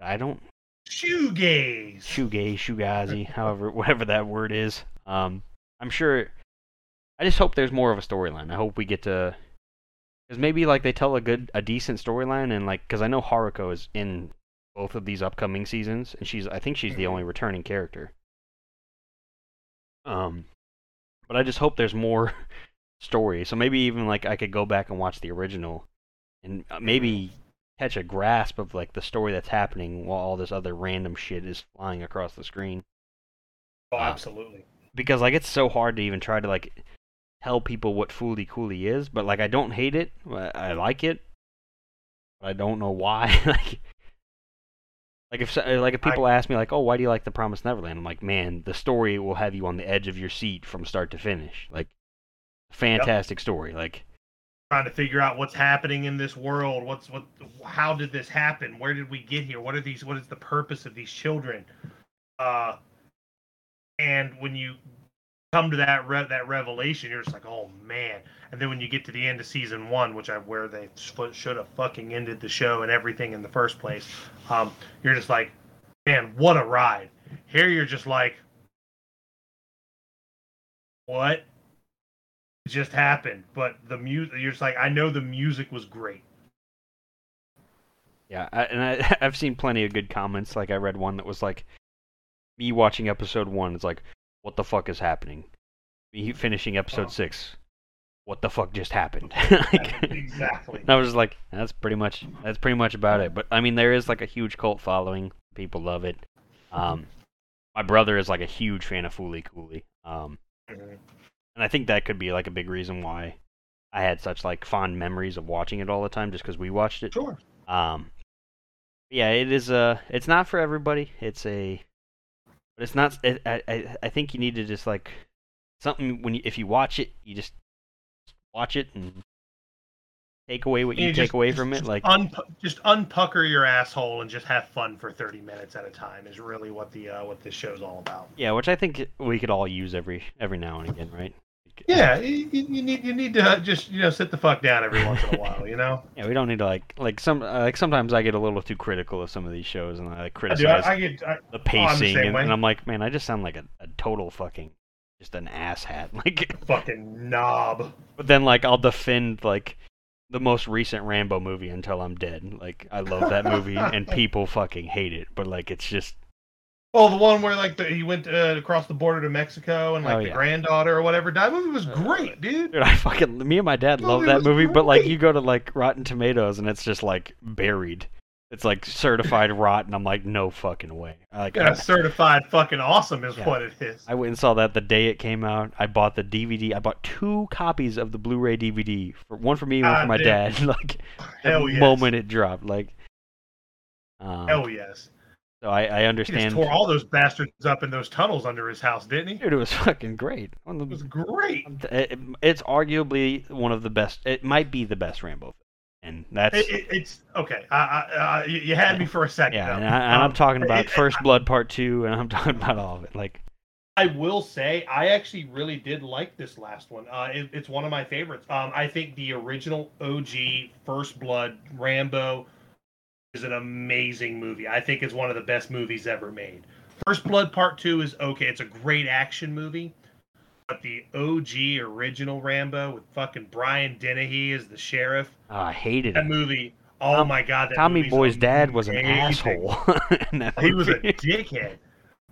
I don't Shoegaze. shoegaze, shugazi, however, whatever that word is. Um, I'm sure. I just hope there's more of a storyline. I hope we get to, because maybe like they tell a good, a decent storyline, and like, because I know Haruko is in both of these upcoming seasons, and she's, I think she's the only returning character. Um, but I just hope there's more <laughs> story. So maybe even like I could go back and watch the original, and uh, maybe catch a grasp of like the story that's happening while all this other random shit is flying across the screen. Oh, uh, absolutely. Because like it's so hard to even try to like tell people what Fooly Cooly is, but like I don't hate it. I I like it. But I don't know why. <laughs> like like if like if people ask me like, "Oh, why do you like The Promised Neverland?" I'm like, "Man, the story will have you on the edge of your seat from start to finish." Like fantastic story. Like Trying to figure out what's happening in this world. What's what? How did this happen? Where did we get here? What are these? What is the purpose of these children? Uh, and when you come to that re- that revelation, you're just like, oh man. And then when you get to the end of season one, which I where they sh- should have fucking ended the show and everything in the first place, um, you're just like, man, what a ride. Here you're just like, what just happened? But the music, you're just like, I know the music was great. Yeah, I, and I, <laughs> I've seen plenty of good comments. Like I read one that was like, me watching episode one. It's like, what the fuck is happening? Me finishing episode Oh. six, what the fuck just happened? <laughs> Like- exactly. <laughs> I was like, that's pretty much that's pretty much about it. But I mean, there is like a huge cult following. People love it. Um, my brother is like a huge fan of Fooly Cooly. Um, Mhm. And I think that could be like a big reason why I had such like fond memories of watching it all the time, just because we watched it. Sure. Um, yeah, it is a. It's not for everybody. It's a, but it's not. It, I I I think you need to just like something when you if you watch it, you just watch it and take away what you, You take just- away just- from it. just Like unpu- just unpucker your asshole and just have fun for 30 minutes at a time is really what the uh, what this show's all about. yeah, which I think we could all use every every now and again, right? Yeah, you, you you need you need to just you know sit the fuck down every once in a while, you know. <laughs> Yeah, we don't need to like like some uh, like sometimes I get a little too critical of some of these shows and I like I, criticize do, I, I get I, the the pacing same and, and I'm like, man, I just sound like a, a total fucking just an asshat. <laughs> Like fucking knob. But then, like, I'll defend like the most recent Rambo movie until I'm dead. Like, I love that movie, <laughs> and people fucking hate it. But like, it's just Well, the one where like the, he went uh, across the border to Mexico and like Oh, the granddaughter or whatever died. That movie was great, dude. dude, I fucking me and my dad love that movie. But like, you go to like Rotten Tomatoes, and it's just like buried. It's like certified <laughs> rot, and I'm like, no fucking way. Like, Yeah, certified fucking awesome is Yeah. what it is. I went and saw that the day it came out. I bought the DVD. I bought two copies of the Blu-ray DVD, for one for me, one Ah, for my dad. <laughs> like Hell the yes. moment it dropped, like. Um, Hell yes. So I, I He just tore all those bastards up in those tunnels under his house, didn't he? Dude, it was <laughs> fucking great. It was great. it, it's arguably one of the best. It might be the best Rambo, and that's It, it, it's okay. I, I, you had me for a second. yeah. And, I, and I'm Um, talking about First Blood Part Two, and I'm <laughs> talking about all of it. Like, I will say, I actually really did like this last one. Uh, it, it's one of my favorites. Um, I think the original OG First Blood Rambo is an amazing movie. I think it's one of the best movies ever made. First Blood Part Two is okay. It's a great action movie, but the OG original Rambo with fucking Brian Dennehy as the sheriff, oh, I hated that it. movie. Oh Tom- my god, that Tommy Boy's dad was an asshole. <laughs> He was a dickhead.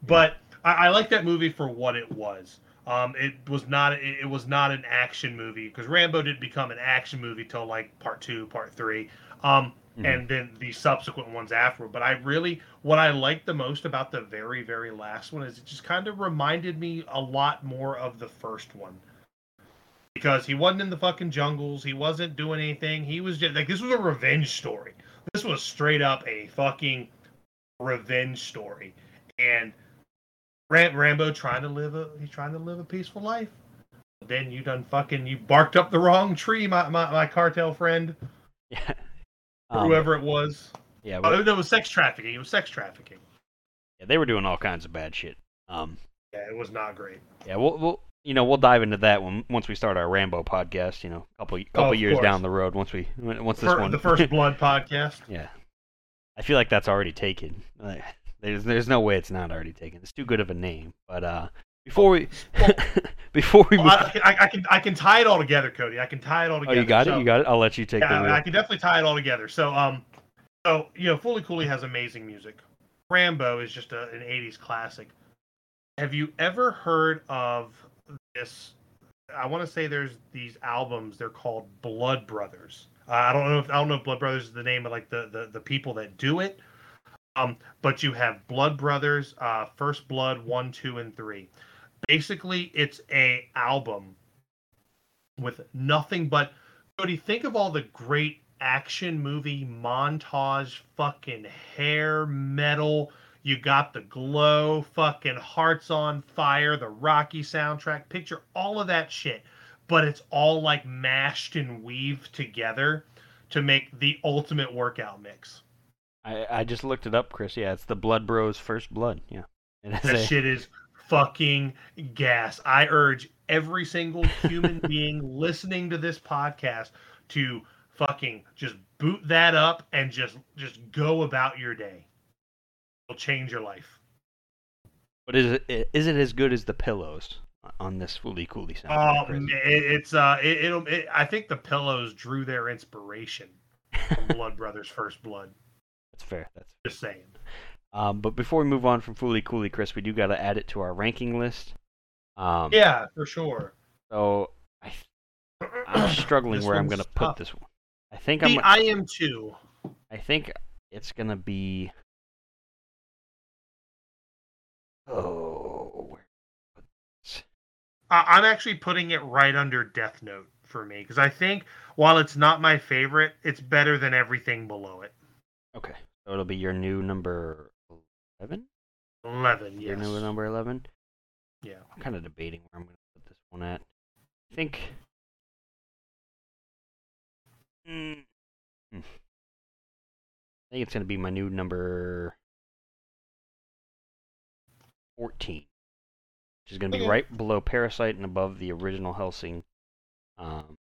But I, I like that movie for what it was. Um, it was not it, it was not an action movie because Rambo didn't become an action movie till like part two, part three, um, Mhm. and then the subsequent ones afterward. But I really what I liked the most about the very very last one is it just kind of reminded me a lot more of the first one because he wasn't in the fucking jungles. He wasn't doing anything. He was just like this was a revenge story. This was straight up a fucking revenge story, and Ram- Rambo trying to live a he's trying to live a peaceful life. Then you done fucking you barked up the wrong tree, my my, my cartel friend, yeah. Um, whoever it was. yeah, Oh, no, it was sex trafficking. It was sex trafficking. yeah, they were doing all kinds of bad shit. Um, Yeah, it was not great. yeah, we'll, we'll you know we'll dive into that when once we start our Rambo podcast. You know, a couple couple Oh, years course. down the road once we once this Fir- one the first <laughs> blood podcast. Yeah, I feel like that's already taken. There's there's no way it's not already taken. It's too good of a name. But uh, before we Well- <laughs> before we Well, move, I, I, I can I can tie it all together, Cody. I can tie it all together. oh you got So- it, you got it. I'll let you take the Yeah, wheel. I can definitely tie it all together. So, um, so you know, Fooly Cooly has amazing music. Rambo is just a, an '80s classic. Have you ever heard of this? I want to say there's these albums. They're called Blood Brothers. Uh, I don't know if I don't know if Blood Brothers is the name of like the the, the people that do it. Um, but you have Blood Brothers, uh, First Blood one, two, and three. Basically, it's a album with nothing but Cody, think of all the great action movie montage, fucking hair metal. You got the glow, fucking hearts on fire, the Rocky soundtrack. Picture all of that shit, but it's all like mashed and weaved together to make the ultimate workout mix. I I just looked it up, Chris. Yeah, it's the Blood Bros First Blood. Yeah, <laughs> That a- shit is fucking gas. I urge every single human <laughs> being listening to this podcast to fucking just boot that up and just just go about your day. It'll change your life. But is it is it as good as the pillows on this Cooly soundtrack? Um, Chris? it, it's uh, it, it'll. It, I think the pillows drew their inspiration from <laughs> Blood Brothers First Blood. That's fair. That's Just saying. Um, but before we move on from Fooly Cooly, Chris, we do got to add it to our ranking list. Um, Yeah, for sure. So I, I'm struggling where I'm gonna put this one. I think I'm. Gonna- I am too. I think it's gonna be. Oh, I- I'm actually putting it right under Death Note for me because I think while it's not my favorite, it's better than everything below it. okay. So it'll be your new number eleven. Eleven, Your yes. new number eleven. Yeah. I'm kind of debating where I'm gonna put this one at. I think. Mm. Hmm. I think it's gonna be my new number fourteen, which is gonna be Okay. right below Parasyte and above the original Hellsing. Um,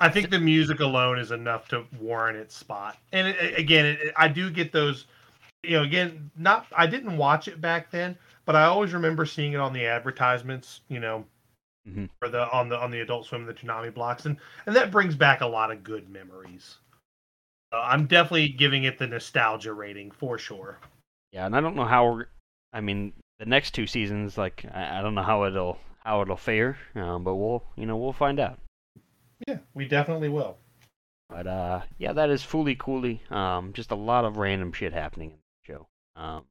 I think the music alone is enough to warrant its spot. And it, again, it- I do get those. You know, again, not I didn't watch it back then, but I always remember seeing it on the advertisements. You know, Mhm. for the on the on the Adult Swim, the Toonami blocks, and and that brings back a lot of good memories. Uh, I'm definitely giving it the nostalgia rating for sure. yeah, and I don't know how. We're, I mean, the next two seasons, like I, I don't know how it'll how it'll fare, um, but we'll you know we'll find out. Yeah, we definitely will. But uh, yeah, that is Fooly Cooly. Um, just a lot of random shit happening in the show. Um,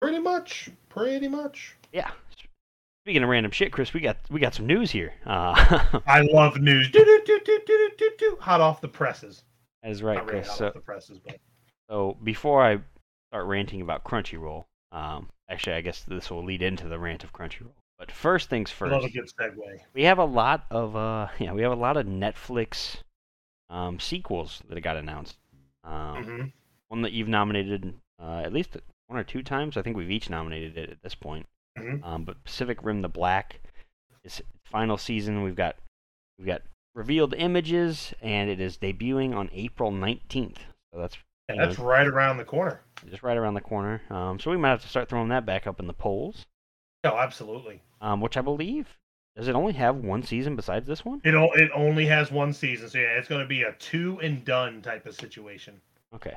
Pretty much, pretty much. yeah. Speaking of random shit, Chris, we got we got some news here. Uh, <laughs> I love news. Do, do, do, do, do, do, do. Hot off the presses. that is right, Not really Chris. hot So, off the presses, but so before I start ranting about Crunchyroll, um, actually, I guess this will lead into the rant of Crunchyroll. But first things I love first, a good segue. we have a lot of uh, yeah, we have a lot of Netflix um, sequels that got announced. Um, hmm one that you've nominated uh, at least one or two times. I think we've each nominated it at this point. Mhm. Um, but Pacific Rim: The Black is final season. We've got we've got revealed images, and it is debuting on April nineteenth. So that's And you know, that's right around the corner. just right around the corner. Um, so we might have to start throwing that back up in the polls. No, absolutely. Um, which I believe does it only have one season besides this one? It o- it only has one season, so yeah, it's going to be a two and done type of situation. Okay.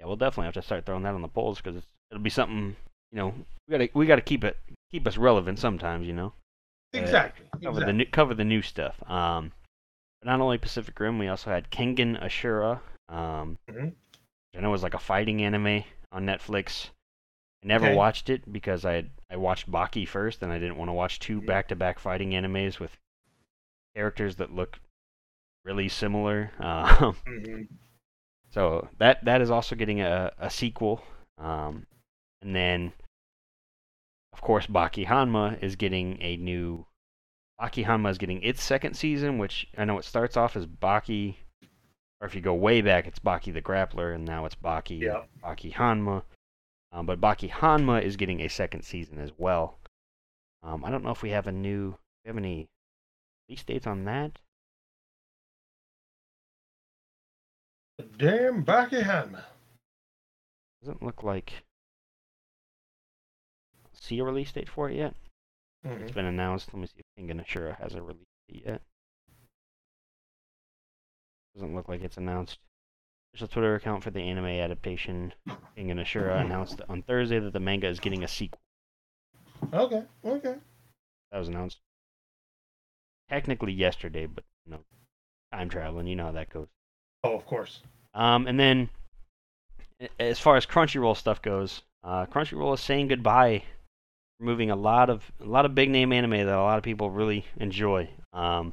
Yeah, we'll definitely have to start throwing that on the polls because it'll be something. You know, we gotta we gotta keep it keep us relevant sometimes. You know. Uh, Exactly. cover the new cover the new stuff. Um, but not only Pacific Rim, we also had Kengan Ashura. Um, Mhm. which I know it was like a fighting anime on Netflix. I never Okay. watched it because I had, I watched Baki first, and I didn't want to watch two Mhm. back-to-back fighting animes with characters that look really similar. <laughs> Um, Mhm. So that that is also getting a, a sequel. Um, and then, of course, Baki Hanma is getting a new. Baki Hanma is getting its second season, which I know it starts off as Baki, or if you go way back, it's Baki the Grappler, and now it's Baki Yeah. Baki Hanma. Um, but Baki Hanma is getting a second season as well. Um, I don't know if we have a new. Do we have any release dates on that? Damn Baki Hanma. Doesn't look like. See a release date for it yet? It's Mhm. been announced. Let me see if Kengan Ashura has a release date yet. Doesn't look like it's announced. Official Twitter account for the anime adaptation. Kengan Ashura <laughs> announced on Thursday that the manga is getting a sequel. Okay. Okay. That was announced technically yesterday, but you know, time traveling, you know how that goes. Oh, of course. Um, and then, as far as Crunchyroll stuff goes, uh, Crunchyroll is saying goodbye, removing a lot of a lot of big name anime that a lot of people really enjoy. Um,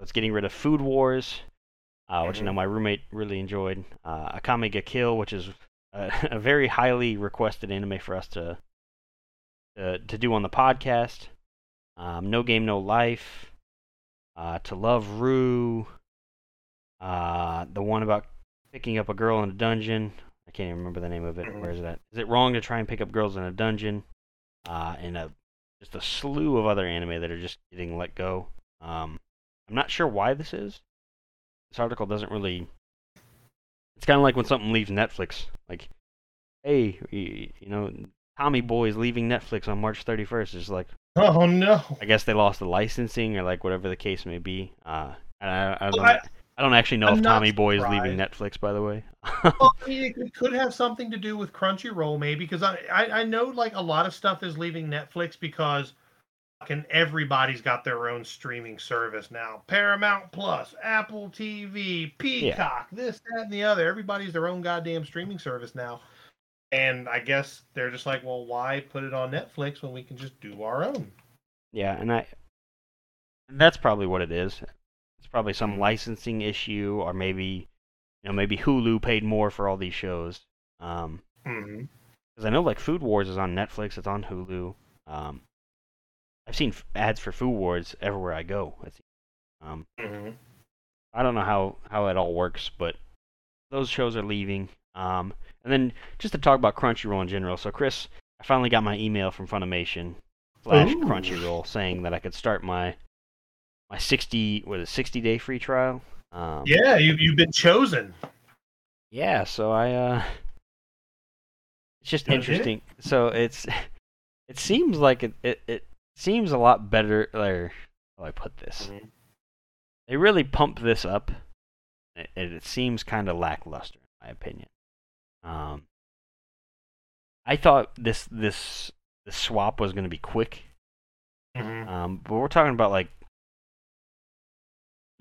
it's getting rid of Food Wars, uh, which I know my roommate really enjoyed. Uh, Akame ga Kill, which is a, <laughs> a very highly requested anime for us to to, to do on the podcast. Um, no Game No Life, uh, To Love-Ru, uh, the one about picking up a girl in a dungeon. I can't even remember the name of it. Where is that? Is it wrong to try and pick up girls in a dungeon? Uh, and a just a slew of other anime that are just getting let go. Um, I'm not sure why this is. This article doesn't really. It's kind of like when something leaves Netflix. Like, hey, you, you know, Tommy Boy is leaving Netflix on March 31st. It's like, Oh no. I guess they lost the licensing or like whatever the case may be. Uh, I, I don't know. Well, I- I don't actually know I'm if Tommy Boy is leaving. Netflix, by the way. well, <laughs> I mean, it, could have something to do with Crunchyroll, maybe, because I, I I know like a lot of stuff is leaving Netflix because fucking everybody's got their own streaming service now. Paramount Plus, Apple TV, Peacock, this, that, and the other. Everybody's their own goddamn streaming service now. And I guess they're just like, well, why put it on Netflix when we can just do our own? Yeah, and I that's probably what it is. It's probably some licensing issue, or maybe you know maybe Hulu paid more for all these shows. Um, Mm-hmm. because I know like Food Wars is on Netflix, it's on Hulu. Um, I've seen f- ads for Food Wars everywhere I go. Um, Mm-hmm. I don't know how how it all works, but those shows are leaving. Um, and then just to talk about Crunchyroll in general. So Chris, I finally got my email from Funimation slash Ooh. Crunchyroll saying that I could start my my sixty what is a sixty day free trial. Um, Yeah, you you've been chosen. yeah, so I uh it's just Oh, did it? interesting. So it's <laughs> it seems like it it, it seems a lot better how do I put this? Mhm. They really pump this up and it, it seems kind of lackluster in my opinion. Um I thought this this this swap was going to be quick. Mhm. Um but we're talking about like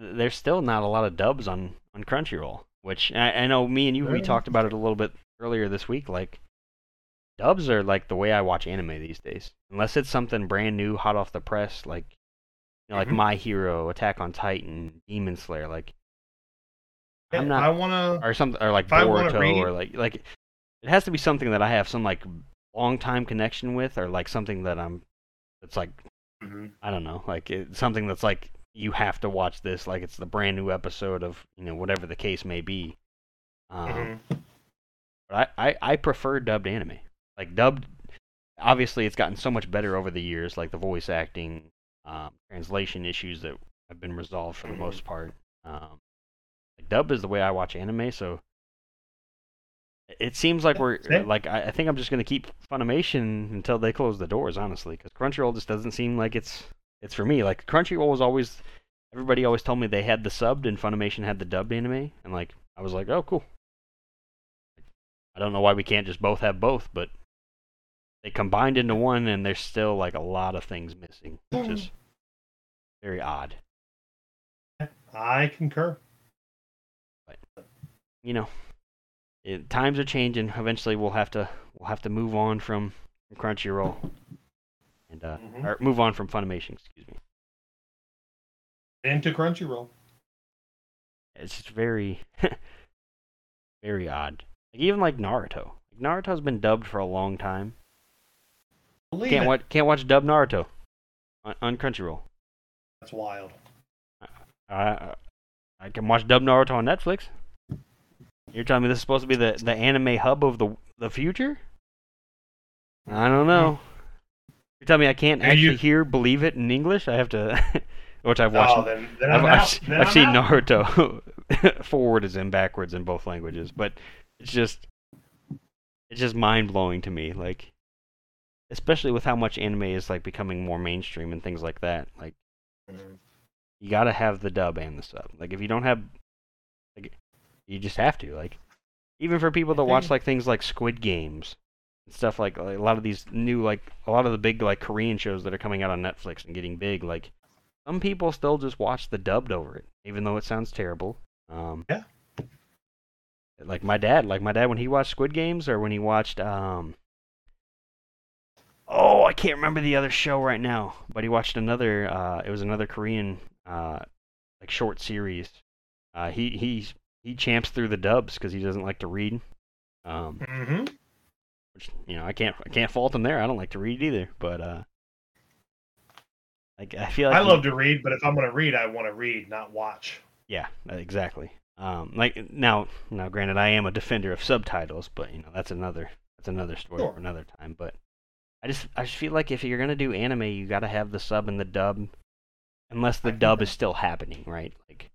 there's still not a lot of dubs on on Crunchyroll, which I, I know me and you we talked about it a little bit earlier this week. Like dubs are like the way I watch anime these days, unless it's something brand new, hot off the press, like you know, like Mhm. My Hero, Attack on Titan, Demon Slayer, like I'm not I want to. or something or like wanna Boruto read- or like like it has to be something that I have some like long time connection with or like something that I'm it's like I don't know, like it, something that's like you have to watch this, like it's the brand new episode of you know whatever the case may be. Um, But I, I I prefer dubbed anime, like dubbed. Obviously, it's gotten so much better over the years, like the voice acting, um, translation issues that have been resolved for the Mhm. most part. Um, like dub is the way I watch anime, so it seems like we're like I, I think I'm just gonna keep Funimation until they close the doors, honestly, because Crunchyroll just doesn't seem like it's it's for me. Like Crunchyroll was always everybody always told me they had the subbed and Funimation had the dubbed anime, and like I was like, oh cool. I don't know why we can't just both have both, but they combined into one, and there's still like a lot of things missing, which is very odd. I concur. You know, it, times are changing. Eventually, we'll have to we'll have to move on from Crunchyroll, and uh, Mhm. or move on from Funimation. Excuse me. Into Crunchyroll. It's just very, <laughs> very odd. Like even like Naruto. Like, Naruto's been dubbed for a long time. Believe Can't it. watch can't watch dubbed Naruto on, on Crunchyroll. That's wild. I I can watch dubbed Naruto on Netflix. You're telling me this is supposed to be the, the anime hub of the the future? I don't know. You're telling me I can't actually you- hear believe it in English? I have to, <laughs> which I've watched. oh, then, then I've, I've, Then I've seen out. Naruto <laughs> forward as in backwards in both languages, but it's just it's just mind blowing to me. Like, especially with how much anime is like becoming more mainstream and things like that. Like, Mhm. you gotta have the dub and the sub. Like, if you don't have, like, you just have to. Like, even for people that watch like things like Squid Games stuff like, like a lot of these new like a lot of the big like Korean shows that are coming out on Netflix and getting big. Like, some people still just watch the dubbed over it, even though it sounds terrible. Um, Yeah. Like my dad, like my dad when he watched Squid Games or when he watched um. Oh, I can't remember the other show right now, but he watched another. Uh, it was another Korean uh, like short series. Uh, he he's he champs through the dubs because he doesn't like to read. Um, Mhm. Which you know I can't I can't fault him there. I don't like to read either, but uh, like I feel like I he- love to read, but if I'm going to read, I want to read, not watch. Yeah, uh, exactly. Um, like now, now, granted, I am a defender of subtitles, but you know that's another that's another story Sure. for another time. But I just I just feel like if you're gonna do anime, you gotta have the sub and the dub, unless the dub is still happening, right? Like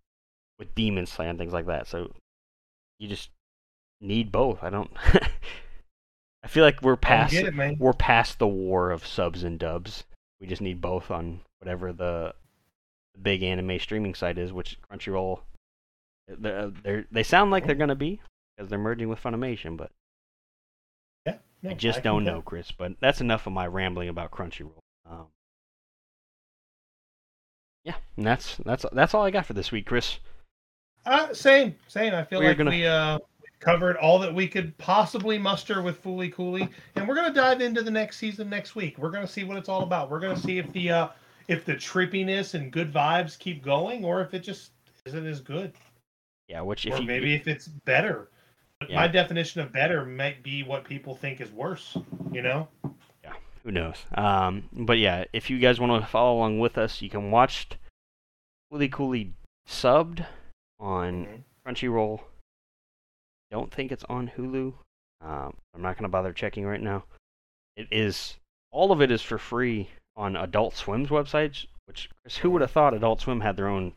with Demon Slayer and things like that. So you just need both. I don't. <laughs> I feel like we're past it, we're past the war of subs and dubs. We just need both on whatever the, the big anime streaming site is, which Crunchyroll They're, they're, they sound like they're gonna be because they're merging with Funimation, but Yeah, no, I just I don't know, Chris. But that's enough of my rambling about Crunchyroll. Um, yeah, and that's that's that's all I got for this week, Chris. Uh, same, same. I feel We're like gonna- we uh covered all that we could possibly muster with Fooly Cooly, and we're gonna dive into the next season next week. We're gonna see what it's all about. We're gonna see if the uh if the trippiness and good vibes keep going, or if it just isn't as good, Yeah, which if or you maybe if it's better. Yeah. My definition of better might be what people think is worse. You know. Yeah. Who knows? Um, but yeah, if you guys want to follow along with us, you can watch Fooly Cooly subbed on Mhm. Crunchyroll. Don't think it's on Hulu. Um, I'm not gonna bother checking right now. It is all of it is for free on Adult Swim's websites. Which Chris, who would have thought Adult Swim had their own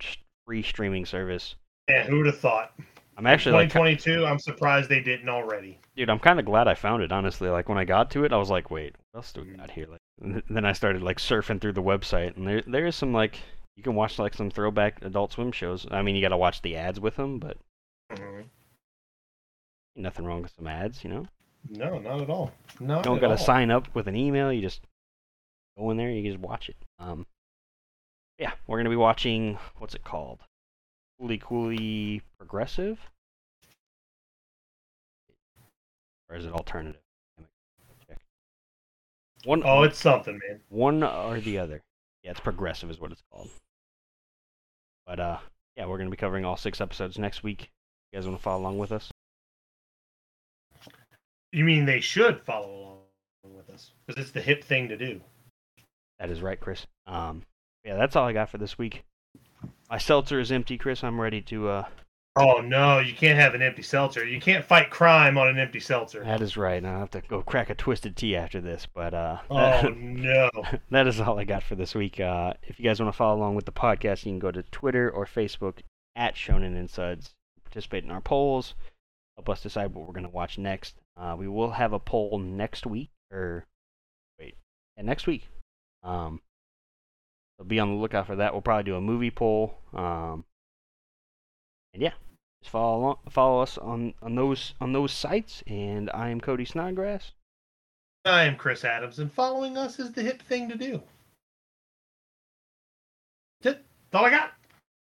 free streaming service? Yeah, who would have thought? I'm actually like, 2022. I'm surprised they didn't already. dude, I'm kind of glad I found it. Honestly, like when I got to it, I was like, wait, what else do we got here? Like, then I started like surfing through the website, and there there is some like you can watch like some throwback Adult Swim shows. I mean, you got to watch the ads with them, but Mhm. Nothing wrong with some ads, you know. No, not at all. No, You don't got to sign up with an email. You just go in there. You just watch it. Um, yeah, we're gonna be watching. What's it called? Coolly Coolly Progressive, or is it alternative? Check. One. Oh, it's something, man. one or the other. Yeah, it's progressive is what it's called. But uh, yeah, we're gonna be covering all six episodes next week. You guys want to follow along with us? You mean they should follow along with us because it's the hip thing to do. That is right, Chris. Um, yeah, that's all I got for this week. My seltzer is empty, Chris. I'm ready to. Uh, Oh no, you can't have an empty seltzer. You can't fight crime on an empty seltzer. that is right. I'll have to go crack a twisted tea after this. But uh, <laughs> Oh <laughs> no. that is all I got for this week. Uh, if you guys want to follow along with the podcast, you can go to Twitter or Facebook at Shonen and Suds. Participate in our polls. Help us decide what we're going to watch next. Uh, we will have a poll next week, or wait, next week. Um, so be on the lookout for that. We'll probably do a movie poll. Um, and yeah, just follow along, follow us on, on those on those sites. And I am Cody Snodgrass. I am Chris Adams, and following us is the hip thing to do. That's all I got.